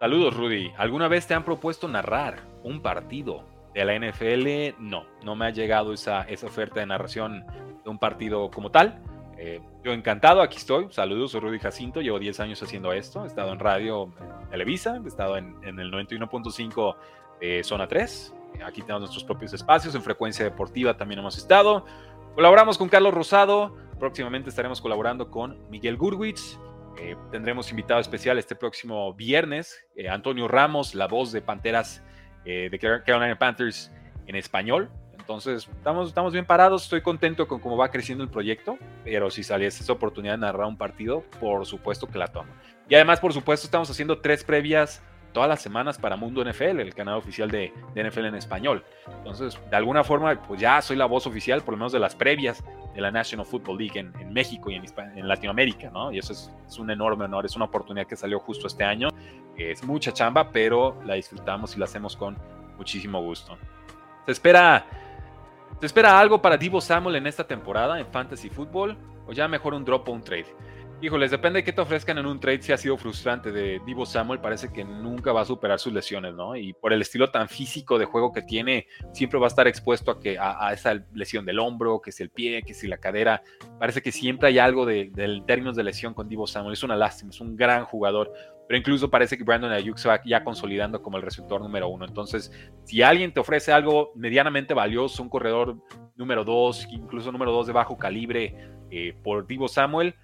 Saludos, Rudy. ¿Alguna vez te han propuesto narrar un partido de la NFL? No, no me ha llegado esa, esa oferta de narración de un partido como tal. Eh, yo encantado, aquí estoy. Saludos, soy Rudy Jacinto. Llevo 10 años haciendo esto. He estado en radio Televisa, he estado en, en el 91.5 de Zona 3. Aquí tenemos nuestros propios espacios. En Frecuencia Deportiva también hemos estado. Colaboramos con Carlos Rosado. Próximamente estaremos colaborando con Miguel Gurwitz. Eh, tendremos invitado especial este próximo viernes, eh, Antonio Ramos, la voz de Panteras eh, de Carolina Panthers en español. Entonces, estamos, estamos bien parados, estoy contento con cómo va creciendo el proyecto, pero si saliese esa oportunidad de narrar un partido, por supuesto que la tomo. Y además, por supuesto, estamos haciendo tres previas todas las semanas para Mundo NFL, el canal oficial de, NFL en español. Entonces, de alguna forma, pues ya soy la voz oficial, por lo menos de las previas de la National Football League en, México y en, Latinoamérica, ¿no? Y eso es, un enorme honor, es una oportunidad que salió justo este año. Es mucha chamba, pero la disfrutamos y la hacemos con muchísimo gusto. Se espera, se espera algo para Divo Samuel en esta temporada en Fantasy Football, o ya mejor un drop o un trade. Híjoles, depende de qué te ofrezcan en un trade. Si ha sido frustrante de Divo Samuel, parece que nunca va a superar sus lesiones, ¿no? Y por el estilo tan físico de juego que tiene, siempre va a estar expuesto a que a, esa lesión del hombro, que si el pie, que si la cadera. Parece que siempre hay algo de, términos de lesión con Divo Samuel. Es una lástima, es un gran jugador. Pero incluso parece que Brandon Ayuk se va ya consolidando como el receptor número uno. Entonces, si alguien te ofrece algo medianamente valioso, un corredor número dos, incluso número dos de bajo calibre eh, por Divo Samuel,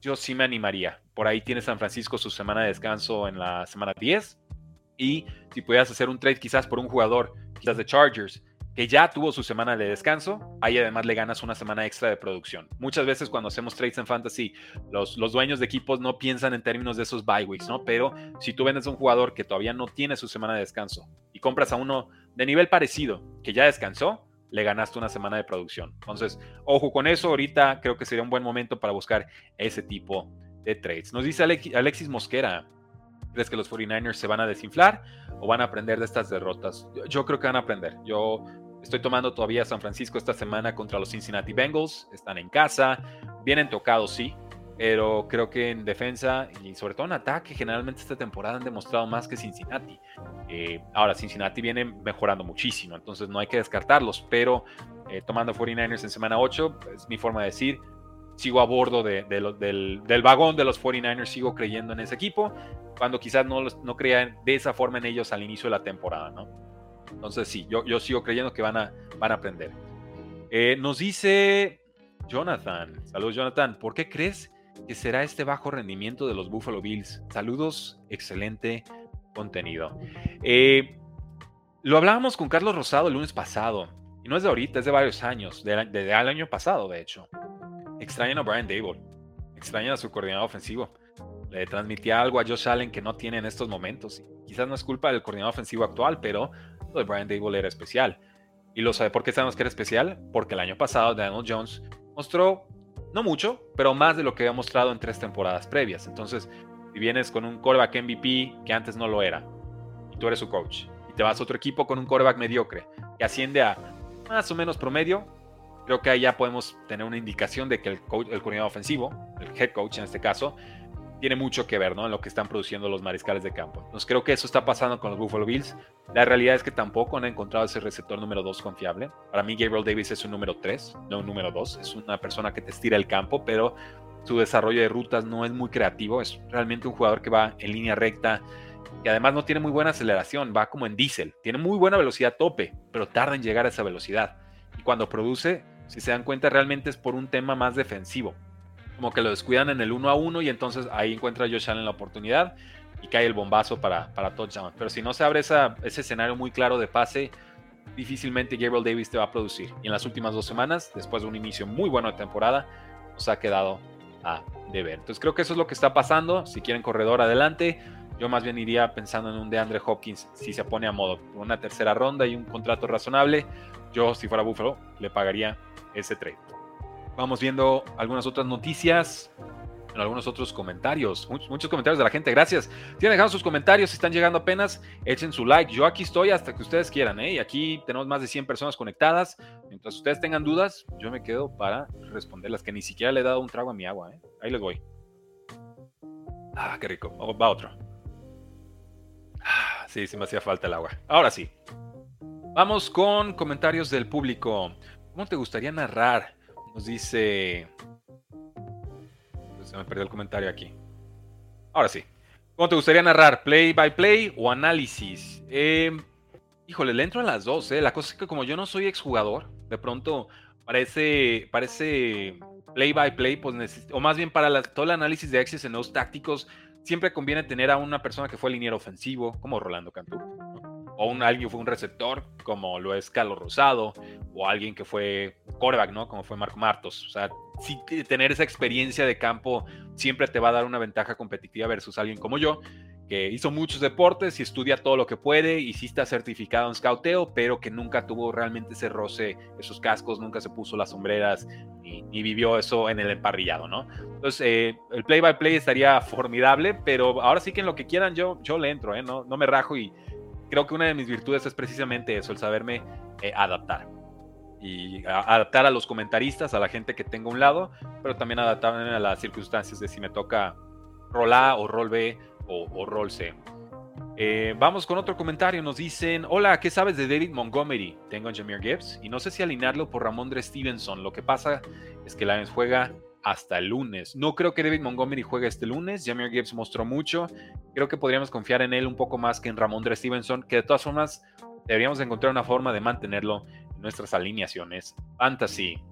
yo sí me animaría. Por ahí tiene San Francisco su semana de descanso en la semana 10. Y si pudieras hacer un trade quizás por un jugador, quizás de Chargers, que ya tuvo su semana de descanso, ahí además le ganas una semana extra de producción. Muchas veces cuando hacemos trades en fantasy, los, los dueños de equipos no piensan en términos de esos bye ¿no? Pero si tú vendes a un jugador que todavía no tiene su semana de descanso y compras a uno de nivel parecido, que ya descansó, le ganaste una semana de producción. Entonces, ojo con eso, ahorita creo que sería un buen momento para buscar ese tipo de trades. Nos dice Alexis Mosquera, ¿crees que los 49ers se van a desinflar o van a aprender de estas derrotas? Yo, creo que van a aprender. Yo estoy tomando todavía San Francisco esta semana contra los Cincinnati Bengals, están en casa, vienen tocados, sí, pero creo que en defensa y sobre todo en ataque, generalmente esta temporada han demostrado más que Cincinnati. Eh, ahora, Cincinnati viene mejorando muchísimo, entonces no hay que descartarlos, pero eh, tomando 49ers en semana 8, es mi forma de decir, sigo a bordo de, del, vagón de los 49ers, sigo creyendo en ese equipo, cuando quizás no, crean de esa forma en ellos al inicio de la temporada, ¿no? Entonces sí, yo, sigo creyendo que van a, van a aprender. Eh, nos dice Jonathan, saludos Jonathan, ¿por qué crees que será este bajo rendimiento de los Buffalo Bills. Saludos, excelente contenido. Eh, lo hablábamos con Carlos Rosado el lunes pasado, y no es de ahorita, es de varios años, desde el año pasado, de hecho. Extrañan a Brian Dable, extrañan a su coordinador ofensivo. Le transmitía algo a Josh Allen que no tiene en estos momentos. Quizás no es culpa del coordinador ofensivo actual, pero lo de Brian Dable era especial. ¿Y lo sabe por qué sabemos que era especial? Porque el año pasado Daniel Jones mostró no mucho, pero más de lo que había mostrado en tres temporadas previas. Entonces, si vienes con un coreback MVP que antes no lo era, y tú eres su coach, y te vas a otro equipo con un coreback mediocre, que asciende a más o menos promedio, creo que ahí ya podemos tener una indicación de que el, coach, el coordinador ofensivo, el head coach en este caso, tiene mucho que ver ¿no? en lo que están produciendo los mariscales de campo. Entonces creo que eso está pasando con los Buffalo Bills. La realidad es que tampoco han encontrado ese receptor número 2 confiable. Para mí Gabriel Davis es un número 3, no un número 2. Es una persona que te estira el campo, pero su desarrollo de rutas no es muy creativo. Es realmente un jugador que va en línea recta, que además no tiene muy buena aceleración, va como en diésel. Tiene muy buena velocidad tope, pero tarda en llegar a esa velocidad. Y cuando produce, si se dan cuenta, realmente es por un tema más defensivo como que lo descuidan en el uno a uno y entonces ahí encuentra Josh Allen la oportunidad y cae el bombazo para, para touchdown. Pero si no se abre esa, ese escenario muy claro de pase, difícilmente Gabriel Davis te va a producir. Y en las últimas dos semanas, después de un inicio muy bueno de temporada, nos ha quedado a deber. Entonces creo que eso es lo que está pasando. Si quieren corredor, adelante. Yo más bien iría pensando en un DeAndre Hopkins si se pone a modo. Una tercera ronda y un contrato razonable. Yo, si fuera Buffalo, le pagaría ese trade. Vamos viendo algunas otras noticias, algunos otros comentarios, muchos, comentarios de la gente. Gracias. Tienen dejado sus comentarios, si están llegando apenas, echen su like. Yo aquí estoy hasta que ustedes quieran, ¿eh? Y aquí tenemos más de 100 personas conectadas. Mientras ustedes tengan dudas, yo me quedo para responderlas, que ni siquiera le he dado un trago a mi agua, ¿eh? Ahí les voy. Ah, qué rico. Oh, va otro. Ah, sí, sí me hacía falta el agua. Ahora sí. Vamos con comentarios del público. ¿Cómo te gustaría narrar nos dice. Se me perdió el comentario aquí. Ahora sí. ¿Cómo te gustaría narrar? ¿Play by play o análisis? Em, híjole, le entro a las dos. ¿eh? La cosa es que como yo no soy exjugador, de pronto parece, parece play by play, pues o más bien para todo el análisis de X's en los tácticos, siempre conviene tener a una persona que fue liniero ofensivo, como Rolando Cantú, o un, alguien fue un receptor, como lo es Carlos Rosado, o alguien que fue coreback, ¿no? Como fue Marco Martos. O sea, sí, tener esa experiencia de campo siempre te va a dar una ventaja competitiva versus alguien como yo, que hizo muchos deportes y estudia todo lo que puede y sí está certificado en scouteo, pero que nunca tuvo realmente ese roce, esos cascos, nunca se puso las sombreras y, vivió eso en el emparrillado, ¿no? Entonces, eh, el play by play estaría formidable, pero ahora sí que en lo que quieran yo, yo le entro, ¿eh? No, no me rajo y creo que una de mis virtudes es precisamente eso, el saberme eh, adaptar. y adaptar a los comentaristas, a la gente que tenga un lado, pero también adaptar a las circunstancias de si me toca rol A o rol B o, rol C. Eh, vamos con otro comentario. Nos dicen: Hola, ¿qué sabes de David Montgomery? Tengo a Jameer Gibbs y no sé si alinearlo por Ramondre Stevenson. Lo que pasa es que Lions juega hasta el lunes. No creo que David Montgomery juegue este lunes. Jameer Gibbs mostró mucho. Creo que podríamos confiar en él un poco más que en Ramondre Stevenson, que de todas formas deberíamos encontrar una forma de mantenerlo en nuestras alineaciones. Fantasy.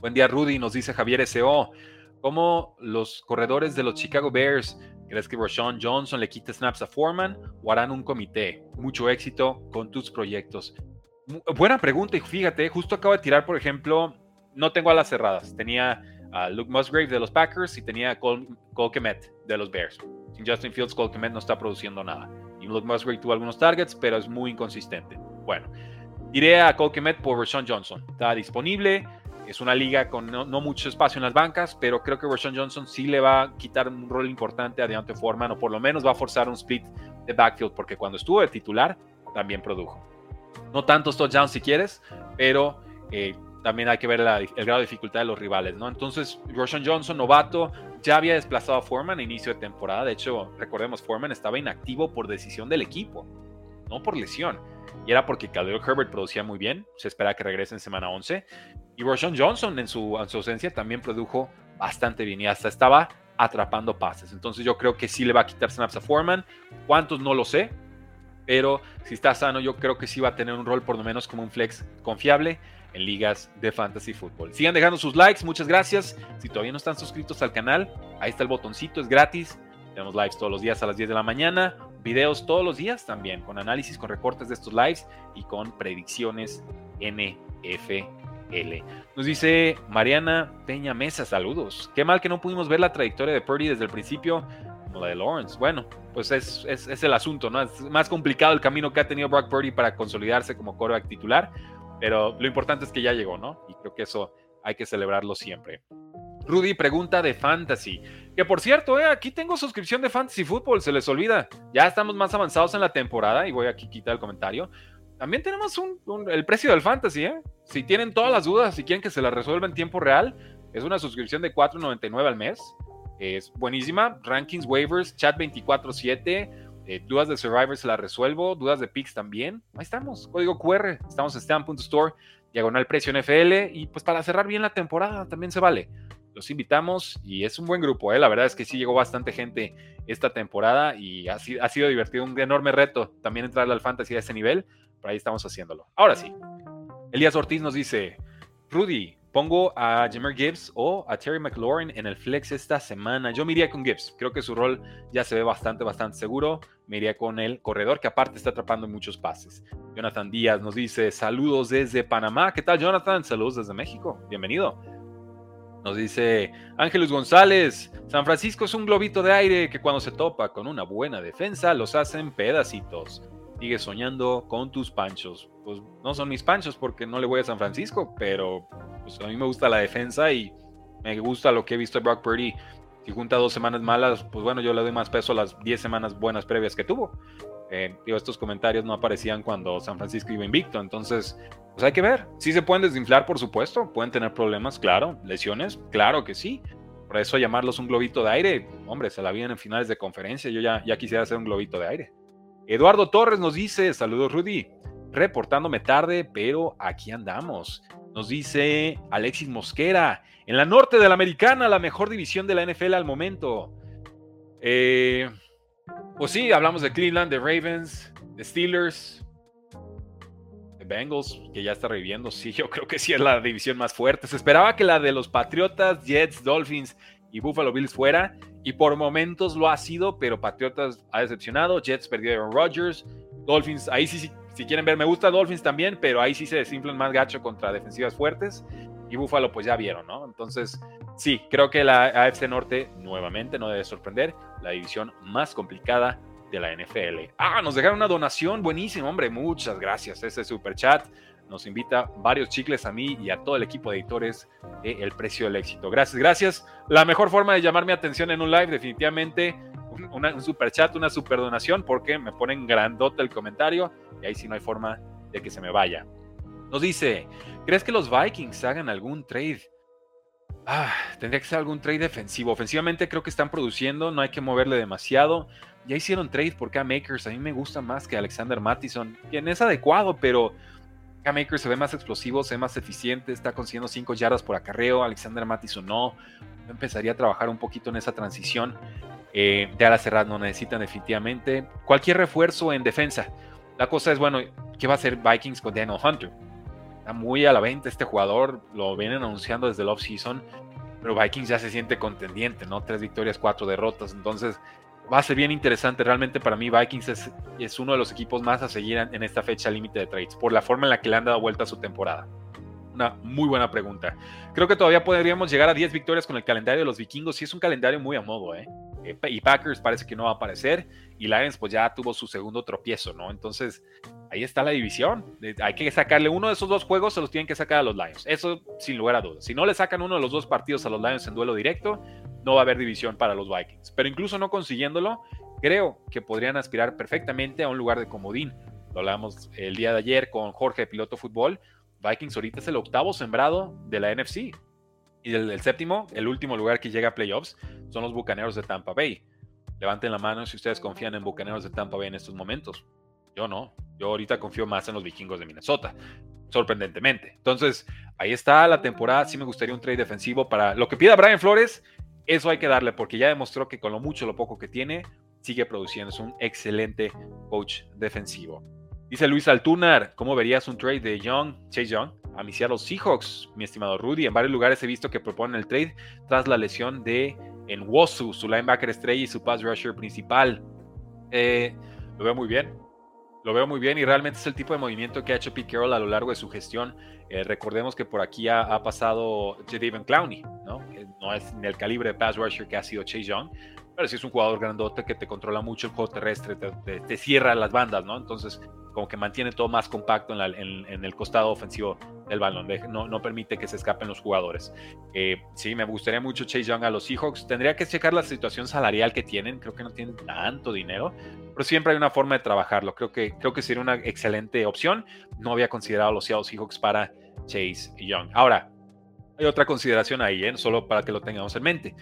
Buen día, Rudy. Nos dice Javier S.O. ¿Cómo los corredores de los Chicago Bears ¿Crees que Rashawn Johnson le quite snaps a Foreman o harán un comité? Mucho éxito con tus proyectos. Buena pregunta y fíjate, justo acabo de tirar, por ejemplo, no tengo alas cerradas. Tenía a Luke Musgrave de los Packers y tenía a Cole, de los Bears. Sin Justin Fields, Cole no está produciendo nada. Y Luke Musgrave tuvo algunos targets, pero es muy inconsistente. Bueno, iré a Cole por Rashawn Johnson. Está disponible. Es una liga con no, mucho espacio en las bancas, pero creo que Rashawn Johnson sí le va a quitar un rol importante a Deontay Foreman, o por lo menos va a forzar un split de backfield, porque cuando estuvo de titular también produjo. No tantos touchdowns si quieres, pero eh, también hay que ver el grado de dificultad de los rivales, ¿no? Entonces, Rashawn Johnson, novato, ya había desplazado a Foreman a inicio de temporada. De hecho, recordemos, Foreman estaba inactivo por decisión del equipo, no por lesión. Y era porque Khalil Herbert producía muy bien. Se espera que regrese en semana 11. Y Roshan Johnson en su, ausencia también produjo bastante bien y hasta estaba atrapando pases. Entonces yo creo que sí le va a quitar snaps a Foreman. ¿Cuántos? No lo sé. Pero si está sano, yo creo que sí va a tener un rol por lo menos como un flex confiable en ligas de fantasy fútbol. Sigan dejando sus likes, muchas gracias. Si todavía no están suscritos al canal, ahí está el botoncito, es gratis. Tenemos lives todos los días a las 10 de la mañana, videos todos los días también, con análisis, con recortes de estos lives y con predicciones NFL. Nos dice Mariana Peña Mesa, saludos. Qué mal que no pudimos ver la trayectoria de Purdy desde el principio, como la de Lawrence. Bueno, pues es, es, el asunto, ¿no? Es más complicado el camino que ha tenido Brock Purdy para consolidarse como quarterback titular, pero lo importante es que ya llegó, ¿no? Y creo que eso hay que celebrarlo siempre. Rudy pregunta de Fantasy. Que por cierto, eh, aquí tengo suscripción de Fantasy Football, se les olvida. Ya estamos más avanzados en la temporada y voy aquí a quitar el comentario. También tenemos el precio del fantasy, ¿eh? Si tienen todas las dudas, si quieren que se las resuelva en tiempo real, es una suscripción de $4.99 al mes. Es buenísima. Rankings, waivers, chat 24-7. Eh, dudas de Survivors las resuelvo. Dudas de picks también. Ahí estamos. Código QR. Estamos en Stamp.store. Diagonal precio NFL. Y pues para cerrar bien la temporada también se vale. Los invitamos y es un buen grupo. ¿eh? La verdad es que sí llegó bastante gente esta temporada y ha, ha sido divertido. Un enorme reto también entrar al fantasy a ese nivel ahí estamos haciéndolo. Ahora sí. Elías Ortiz nos dice, Rudy, pongo a Jameer Gibbs o a Terry McLaurin en el flex esta semana. Yo me iría con Gibbs. Creo que su rol ya se ve bastante, bastante seguro. Me iría con el corredor que aparte está atrapando muchos pases. Jonathan Díaz nos dice, saludos desde Panamá. ¿Qué tal, Jonathan? Saludos desde México. Bienvenido. Nos dice Ángeles González, San Francisco es un globito de aire que cuando se topa con una buena defensa los hacen pedacitos sigue soñando con tus panchos. Pues no son mis panchos porque no le voy a San Francisco, pero pues a mí me gusta la defensa y me gusta lo que he visto de Brock Purdy. Si junta dos semanas malas, pues bueno, yo le doy más peso a las 10 semanas buenas previas que tuvo. Eh, digo, estos comentarios no aparecían cuando San Francisco iba invicto, entonces, pues hay que ver. Sí se pueden desinflar, por supuesto, pueden tener problemas, claro, lesiones, claro que sí. Por eso llamarlos un globito de aire, hombre, se la vienen en finales de conferencia, yo ya, ya quisiera hacer un globito de aire. Eduardo Torres nos dice, saludos Rudy, reportándome tarde, pero aquí andamos. Nos dice Alexis Mosquera, en la norte de la americana, la mejor división de la NFL al momento. Eh, pues sí, hablamos de Cleveland, de Ravens, de Steelers, de Bengals, que ya está reviviendo. Sí, yo creo que sí es la división más fuerte. Se esperaba que la de los Patriotas, Jets, Dolphins y Buffalo Bills fuera, y por momentos lo ha sido, pero Patriotas ha decepcionado, Jets perdió a Aaron Rodgers, Dolphins, ahí sí, si quieren ver, me gusta Dolphins también, pero ahí sí se desinflan más gacho contra defensivas fuertes, y Buffalo pues ya vieron, ¿no? Entonces, sí, creo que la AFC Norte nuevamente no debe sorprender, la división más complicada de la NFL. Ah, nos dejaron una donación, buenísimo, hombre, muchas gracias, ese super chat nos invita varios chicles a mí y a todo el equipo de editores El Precio del Éxito. Gracias, gracias. La mejor forma de llamar mi atención en un live, definitivamente, un, super chat, una super donación, porque me ponen grandote el comentario y ahí sí no hay forma de que se me vaya. Nos dice, ¿crees que los Vikings hagan algún trade? Ah, tendría que ser algún trade defensivo. Ofensivamente creo que están produciendo, no hay que moverle demasiado. Ya hicieron trade por K-Makers, a mí me gusta más que Alexander Mattison, quien es adecuado, pero K-Makers se ve más explosivo, se ve más eficiente, está consiguiendo 5 yardas por acarreo, Alexander Mattison no. Yo empezaría a trabajar un poquito en esa transición. Eh, de ala cerrada no necesitan definitivamente. Cualquier refuerzo en defensa. La cosa es, bueno, ¿qué va a hacer Vikings con Daniel Hunter? Está muy a la venta este jugador, lo vienen anunciando desde el offseason, pero Vikings ya se siente contendiente, ¿no? Tres victorias, cuatro derrotas, entonces va a ser bien interesante. Realmente para mí Vikings es, es uno de los equipos más a seguir en esta fecha límite de trades, por la forma en la que le han dado vuelta a su temporada. Una muy buena pregunta. Creo que todavía podríamos llegar a 10 victorias con el calendario de los vikingos, y es un calendario muy a modo, ¿eh? ¿Eh? Y Packers parece que no va a aparecer, y Lions pues ya tuvo su segundo tropiezo, ¿no? Entonces, ahí está la división. Hay que sacarle uno de esos dos juegos, se los tienen que sacar a los Lions. Eso sin lugar a dudas. Si no le sacan uno de los dos partidos a los Lions en duelo directo, no va a haber división para los Vikings. Pero incluso no consiguiéndolo, creo que podrían aspirar perfectamente a un lugar de comodín. Lo hablamos el día de ayer con Jorge de Piloto Fútbol. Vikings ahorita es el octavo sembrado de la NFC. Y el, séptimo, el último lugar que llega a playoffs, son los Bucaneros de Tampa Bay. Levanten la mano si ustedes confían en Bucaneros de Tampa Bay en estos momentos. Yo no. Yo ahorita confío más en los vikingos de Minnesota, sorprendentemente. Entonces, ahí está la temporada. Sí me gustaría un trade defensivo para lo que pida Brian Flores. Eso hay que darle porque ya demostró que con lo mucho lo poco que tiene, sigue produciendo. Es un excelente coach defensivo. Dice Luis Altunar, ¿cómo verías un trade de Young, Chase Young, a mis Seattle Seahawks, mi estimado Rudy? En varios lugares he visto que proponen el trade tras la lesión de Nwosu, su linebacker estrella y su pass rusher principal. Eh, lo veo muy bien. Lo veo muy bien y realmente es el tipo de movimiento que ha hecho Pete Carroll a lo largo de su gestión. Eh, recordemos que por aquí ha, pasado Jadavion Clowney, ¿no? no es el calibre de pass rusher que ha sido Chase Young, pero sí es un jugador grandote que te controla mucho el juego terrestre, te, cierra las bandas, ¿no? Entonces, como que mantiene todo más compacto en, el costado ofensivo del balón, no, no, permite que se escapen los jugadores. Eh, sí, me gustaría mucho Chase Young a los Seahawks. Tendría que checar la situación salarial que tienen, creo que no tienen tanto dinero, pero siempre hay una forma de trabajarlo. Creo que, creo que sería una excelente opción. No había considerado los Seahawks para Chase Young. Ahora, hay otra consideración ahí, ¿eh? solo para que lo tengamos en mente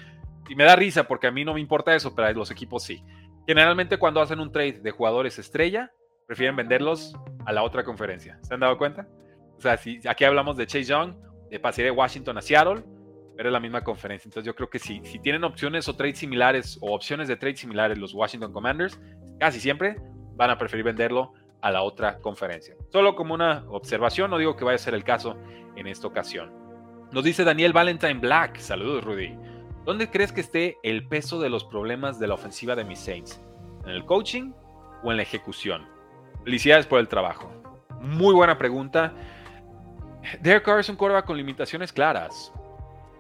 y me da risa porque a mí no me importa eso, pero a los equipos sí. Generalmente cuando hacen un trade de jugadores estrella, prefieren venderlos a la otra conferencia. ¿Se han dado cuenta? O sea, si aquí hablamos de Chase Young, de pasar de Washington a Seattle, pero es la misma conferencia. Entonces yo creo que si, si tienen opciones o trades similares o opciones de trade similares los Washington Commanders, casi siempre van a preferir venderlo a la otra conferencia. Solo como una observación, no digo que vaya a ser el caso en esta ocasión. Nos dice Daniel Valentine Black. Saludos, Rudy. ¿Dónde crees que esté el peso de los problemas de la ofensiva de mis Saints? ¿En el coaching o en la ejecución? Felicidades por el trabajo. Muy buena pregunta. Derek Carr es un quarterback con limitaciones claras.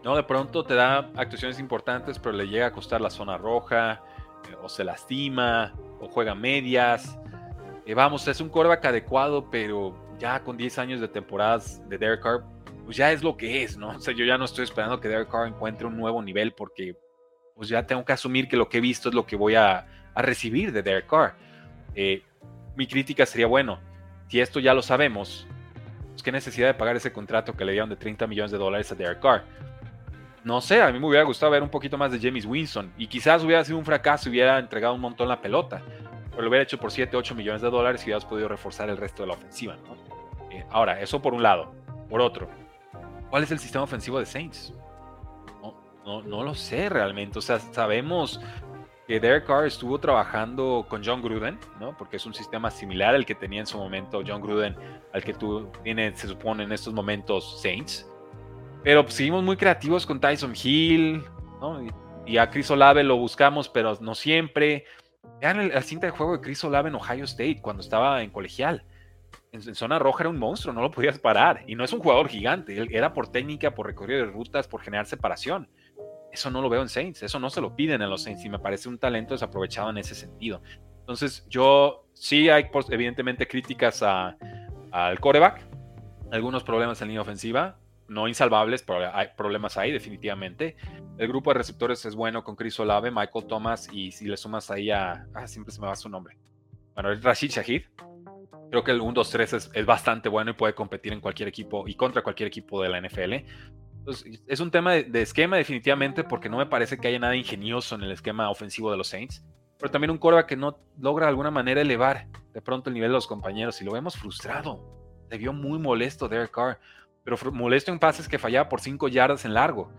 ¿no? De pronto te da actuaciones importantes, pero le llega a costar la zona roja, eh, o se lastima, o juega medias. Eh, vamos, es un quarterback adecuado, pero ya con 10 años de temporadas de Derek Carr, pues ya es lo que es, ¿no? O sea, yo ya no estoy esperando que Derek Carr encuentre un nuevo nivel porque pues ya tengo que asumir que lo que he visto es lo que voy a, recibir de Derek Carr. Eh, mi crítica sería, bueno, si esto ya lo sabemos, pues qué necesidad de pagar ese contrato que le dieron de 30 millones de dólares a Derek Carr. No sé, a mí me hubiera gustado ver un poquito más de James Winston y quizás hubiera sido un fracaso y hubiera entregado un montón la pelota, pero lo hubiera hecho por 7, 8 millones de dólares y hubieras podido reforzar el resto de la ofensiva. Eh, ahora, eso por un lado. Por otro, ¿Cuál es el sistema ofensivo de Saints? No, lo sé realmente. O sea, sabemos que Derek Carr estuvo trabajando con John Gruden, ¿no? Porque es un sistema similar al que tenía en su momento John Gruden, al que tú tiene, se supone, en estos momentos Saints. Pero pues, seguimos muy creativos con Tyson Hill, ¿no? Y, a Chris Olave lo buscamos, pero no siempre. Vean la cinta de juego de Chris Olave en Ohio State cuando estaba en colegial en, zona roja era un monstruo, no lo podías parar. Y no es un jugador gigante, él era por técnica, por recorrido de rutas, por generar separación. Eso no lo veo en Saints, eso no se lo piden en los Saints y me parece un talento desaprovechado en ese sentido. Entonces, yo sí hay evidentemente críticas al coreback, algunos problemas en línea ofensiva, no insalvables, pero hay problemas ahí definitivamente. El grupo de receptores es bueno con Chris Olave, Michael Thomas y si le sumas ahí a... Ah, siempre se me va su nombre. Bueno, es Rashid Shahid, Creo que el 1-2-3 es, bastante bueno y puede competir en cualquier equipo y contra cualquier equipo de la NFL. Entonces, es un tema de, esquema definitivamente porque no me parece que haya nada ingenioso en el esquema ofensivo de los Saints. Pero también un coreback que no logra de alguna manera elevar de pronto el nivel de los compañeros y lo vemos frustrado. Se vio muy molesto Derek Carr, pero molesto en pases que fallaba por 5 yardas en largo.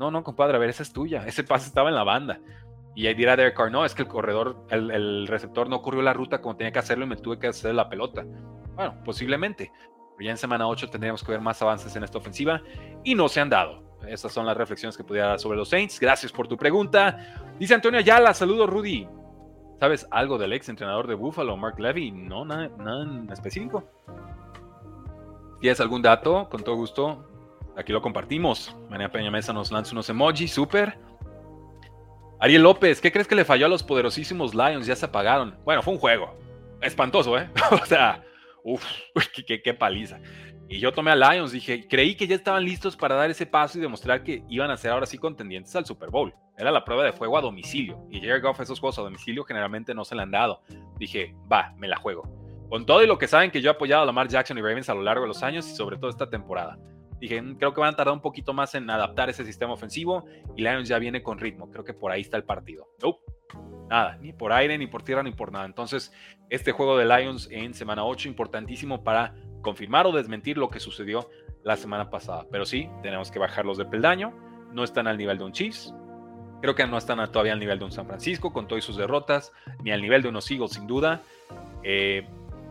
no, no, compadre, a ver, esa es tuya. Ese pase estaba en la banda. Y ahí dirá Derek Carr, no, es que el corredor, el, receptor no corrió la ruta como tenía que hacerlo y me tuve que hacer la pelota. Bueno, posiblemente. Pero ya en semana 8 tendríamos que ver más avances en esta ofensiva y no se han dado. Estas son las reflexiones que pudiera dar sobre los Saints. Gracias por tu pregunta. Dice Antonio Ayala, saludos Rudy. ¿Sabes algo del ex entrenador de Buffalo, Mark Levy? No, nada, nada en específico. ¿Tienes algún dato? Con todo gusto, aquí lo compartimos. María Peña Mesa nos lanza unos emojis, súper. Ariel López, ¿qué crees que le falló a los poderosísimos Lions? Ya se apagaron. Bueno, fue un juego. Espantoso, ¿eh? o sea, uff, qué, paliza. Y yo tomé a Lions, dije, creí que ya estaban listos para dar ese paso y demostrar que iban a ser ahora sí contendientes al Super Bowl. Era la prueba de fuego a domicilio. Y Jared Goff, esos juegos a domicilio generalmente no se le han dado. Dije, va, me la juego. Con todo y lo que saben que yo he apoyado a Lamar Jackson y Ravens a lo largo de los años y sobre todo esta temporada. Dije, mm, creo que van a tardar un poquito más en adaptar ese sistema ofensivo y Lions ya viene con ritmo. Creo que por ahí está el partido. nada, ni por aire, ni por tierra, ni por nada. Entonces, este juego de Lions en semana 8, importantísimo para confirmar o desmentir lo que sucedió la semana pasada. Pero sí, tenemos que bajarlos de peldaño. No están al nivel de un Chiefs. Creo que no están todavía al nivel de un San Francisco con todas sus derrotas, ni al nivel de unos Eagles, sin duda. Eh,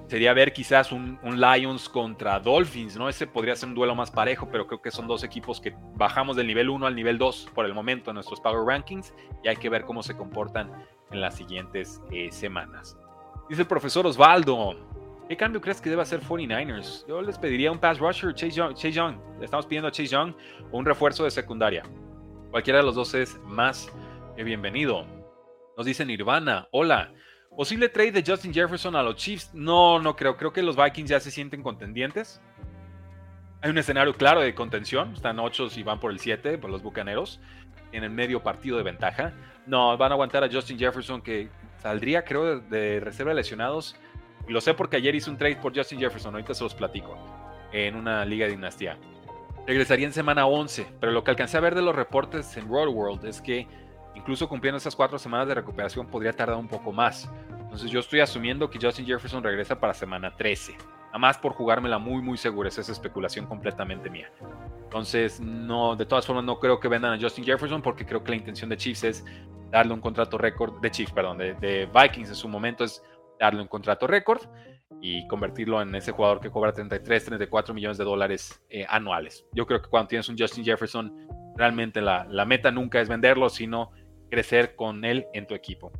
sería ver quizás un, Lions contra Dolphins, ¿no? Ese podría ser un duelo más parejo, pero creo que son dos equipos que bajamos del nivel 1 al nivel 2 por el momento en nuestros Power Rankings y hay que ver cómo se comportan en las siguientes eh, semanas. Dice el profesor Osvaldo, ¿qué cambio crees que debe hacer 49ers? Yo les pediría un pass rusher, Chase Young, Chase Young. Le estamos pidiendo a Chase Young un refuerzo de secundaria. Cualquiera de los dos es más bienvenido. Nos dice Nirvana, hola. ¿Posible trade de Justin Jefferson a los Chiefs? No, no creo. Creo que los Vikings ya se sienten contendientes. Hay un escenario claro de contención. Están 8 y van por el 7, por los Bucaneros. el medio partido de ventaja. No, van a aguantar a Justin Jefferson que saldría, creo, de, reserva de lesionados. Y lo sé porque ayer hice un trade por Justin Jefferson. Ahorita se los platico. En una liga de dinastía. Regresaría en semana 11. Pero lo que alcancé a ver de los reportes en Road World es que incluso cumpliendo esas cuatro semanas de recuperación podría tardar un poco más. Entonces yo estoy asumiendo que Justin Jefferson regresa para semana 13. Nada más por jugármela muy muy segura, esa es especulación completamente mía. Entonces, no, de todas formas no creo que vendan a Justin Jefferson porque creo que la intención de Chiefs es darle un contrato récord, de Chiefs, perdón, de, Vikings en su momento es darle un contrato récord y convertirlo en ese jugador que cobra 33, 34 millones de dólares eh, anuales. Yo creo que cuando tienes un Justin Jefferson, realmente la, la meta nunca es venderlo, sino crecer con él en tu equipo.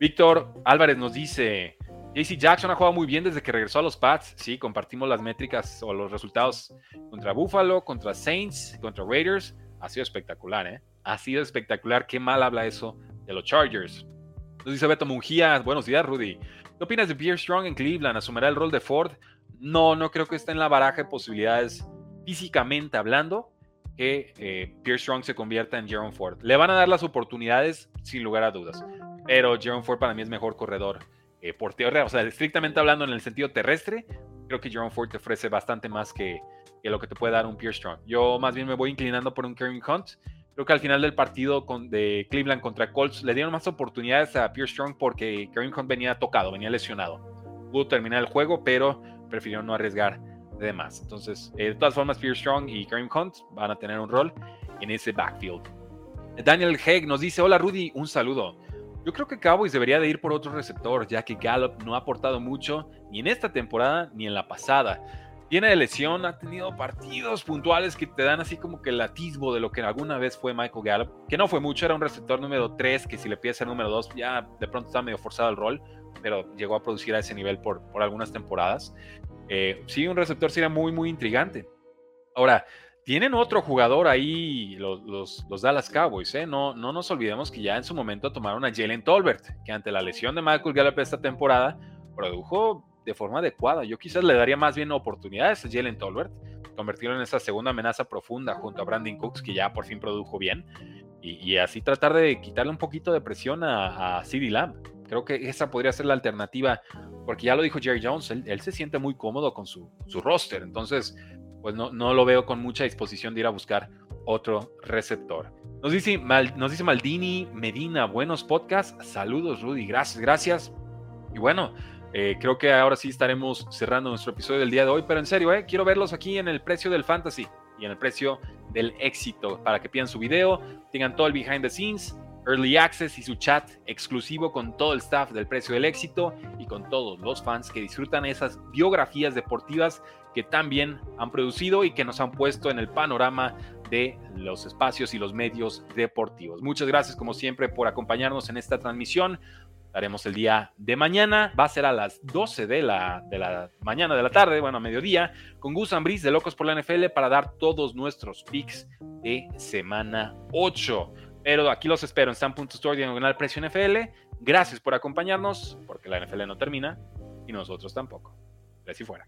Víctor Álvarez nos dice, JC Jackson ha jugado muy bien desde que regresó a los Pats. Sí, compartimos las métricas o los resultados contra Buffalo, contra Saints, contra Raiders. Ha sido espectacular, ¿eh? Ha sido espectacular. Qué mal habla eso de los Chargers. Nos dice Beto Mungía, buenos días, Rudy. ¿Qué opinas de Pierre Strong en Cleveland? ¿Asumirá el rol de Ford? No, no creo que esté en la baraja de posibilidades físicamente hablando que eh, Pierre Strong se convierta en Jerome Ford. Le van a dar las oportunidades sin lugar a dudas, pero Jerome Ford para mí es mejor corredor eh, por teoría, o sea, estrictamente hablando en el sentido terrestre, creo que Jerome Ford te ofrece bastante más que, lo que te puede dar un Pierre Strong. Yo más bien me voy inclinando por un Kevin Hunt. Creo que al final del partido con, de Cleveland contra Colts le dieron más oportunidades a Pierre Strong porque Kevin Hunt venía tocado, venía lesionado. Pudo terminar el juego, pero prefirió no arriesgar de más. Entonces, eh, de todas formas, Pierre Strong y Kareem Hunt van a tener un rol en ese backfield. Daniel Hegg nos dice, hola Rudy, un saludo. Yo creo que Cowboys debería de ir por otro receptor, ya que Gallup no ha aportado mucho ni en esta temporada ni en la pasada. Viene de lesión, ha tenido partidos puntuales que te dan así como que el atisbo de lo que alguna vez fue Michael Gallup, que no fue mucho, era un receptor número 3, que si le pides el número 2 ya de pronto está medio forzado el rol, pero llegó a producir a ese nivel por, por algunas temporadas. Eh, sí, un receptor sería muy, muy intrigante. Ahora, tienen otro jugador ahí, los, los, Dallas Cowboys, ¿eh? No, no nos olvidemos que ya en su momento tomaron a Jalen Tolbert, que ante la lesión de Michael Gallup esta temporada, produjo de forma adecuada. Yo quizás le daría más bien oportunidades a Jalen Tolbert, convertirlo en esa segunda amenaza profunda junto a Brandon Cooks, que ya por fin produjo bien, y, así tratar de quitarle un poquito de presión a, a CeeDee Lamb. Creo que esa podría ser la alternativa porque ya lo dijo Jerry Jones, él, se siente muy cómodo con su, su roster, entonces pues no, no, lo veo con mucha disposición de ir a buscar otro receptor. Nos dice, nos dice Maldini Medina, buenos podcasts, saludos Rudy, gracias, gracias. Y bueno, eh, creo que ahora sí estaremos cerrando nuestro episodio del día de hoy, pero en serio, eh, quiero verlos aquí en el precio del fantasy y en el precio del éxito para que pidan su video, tengan todo el behind the scenes, early access y su chat exclusivo con todo el staff del precio del éxito y con todos los fans que disfrutan esas biografías deportivas que también han producido y que nos han puesto en el panorama de los espacios y los medios deportivos. Muchas gracias como siempre por acompañarnos en esta transmisión. Haremos el día de mañana. Va a ser a las 12 de la, de la mañana, de la tarde, bueno, a mediodía, con Gus Ambris de Locos por la NFL para dar todos nuestros picks de semana 8. Pero aquí los espero en Stan.store diagonal precio NFL. Gracias por acompañarnos, porque la NFL no termina y nosotros tampoco. Así fuera.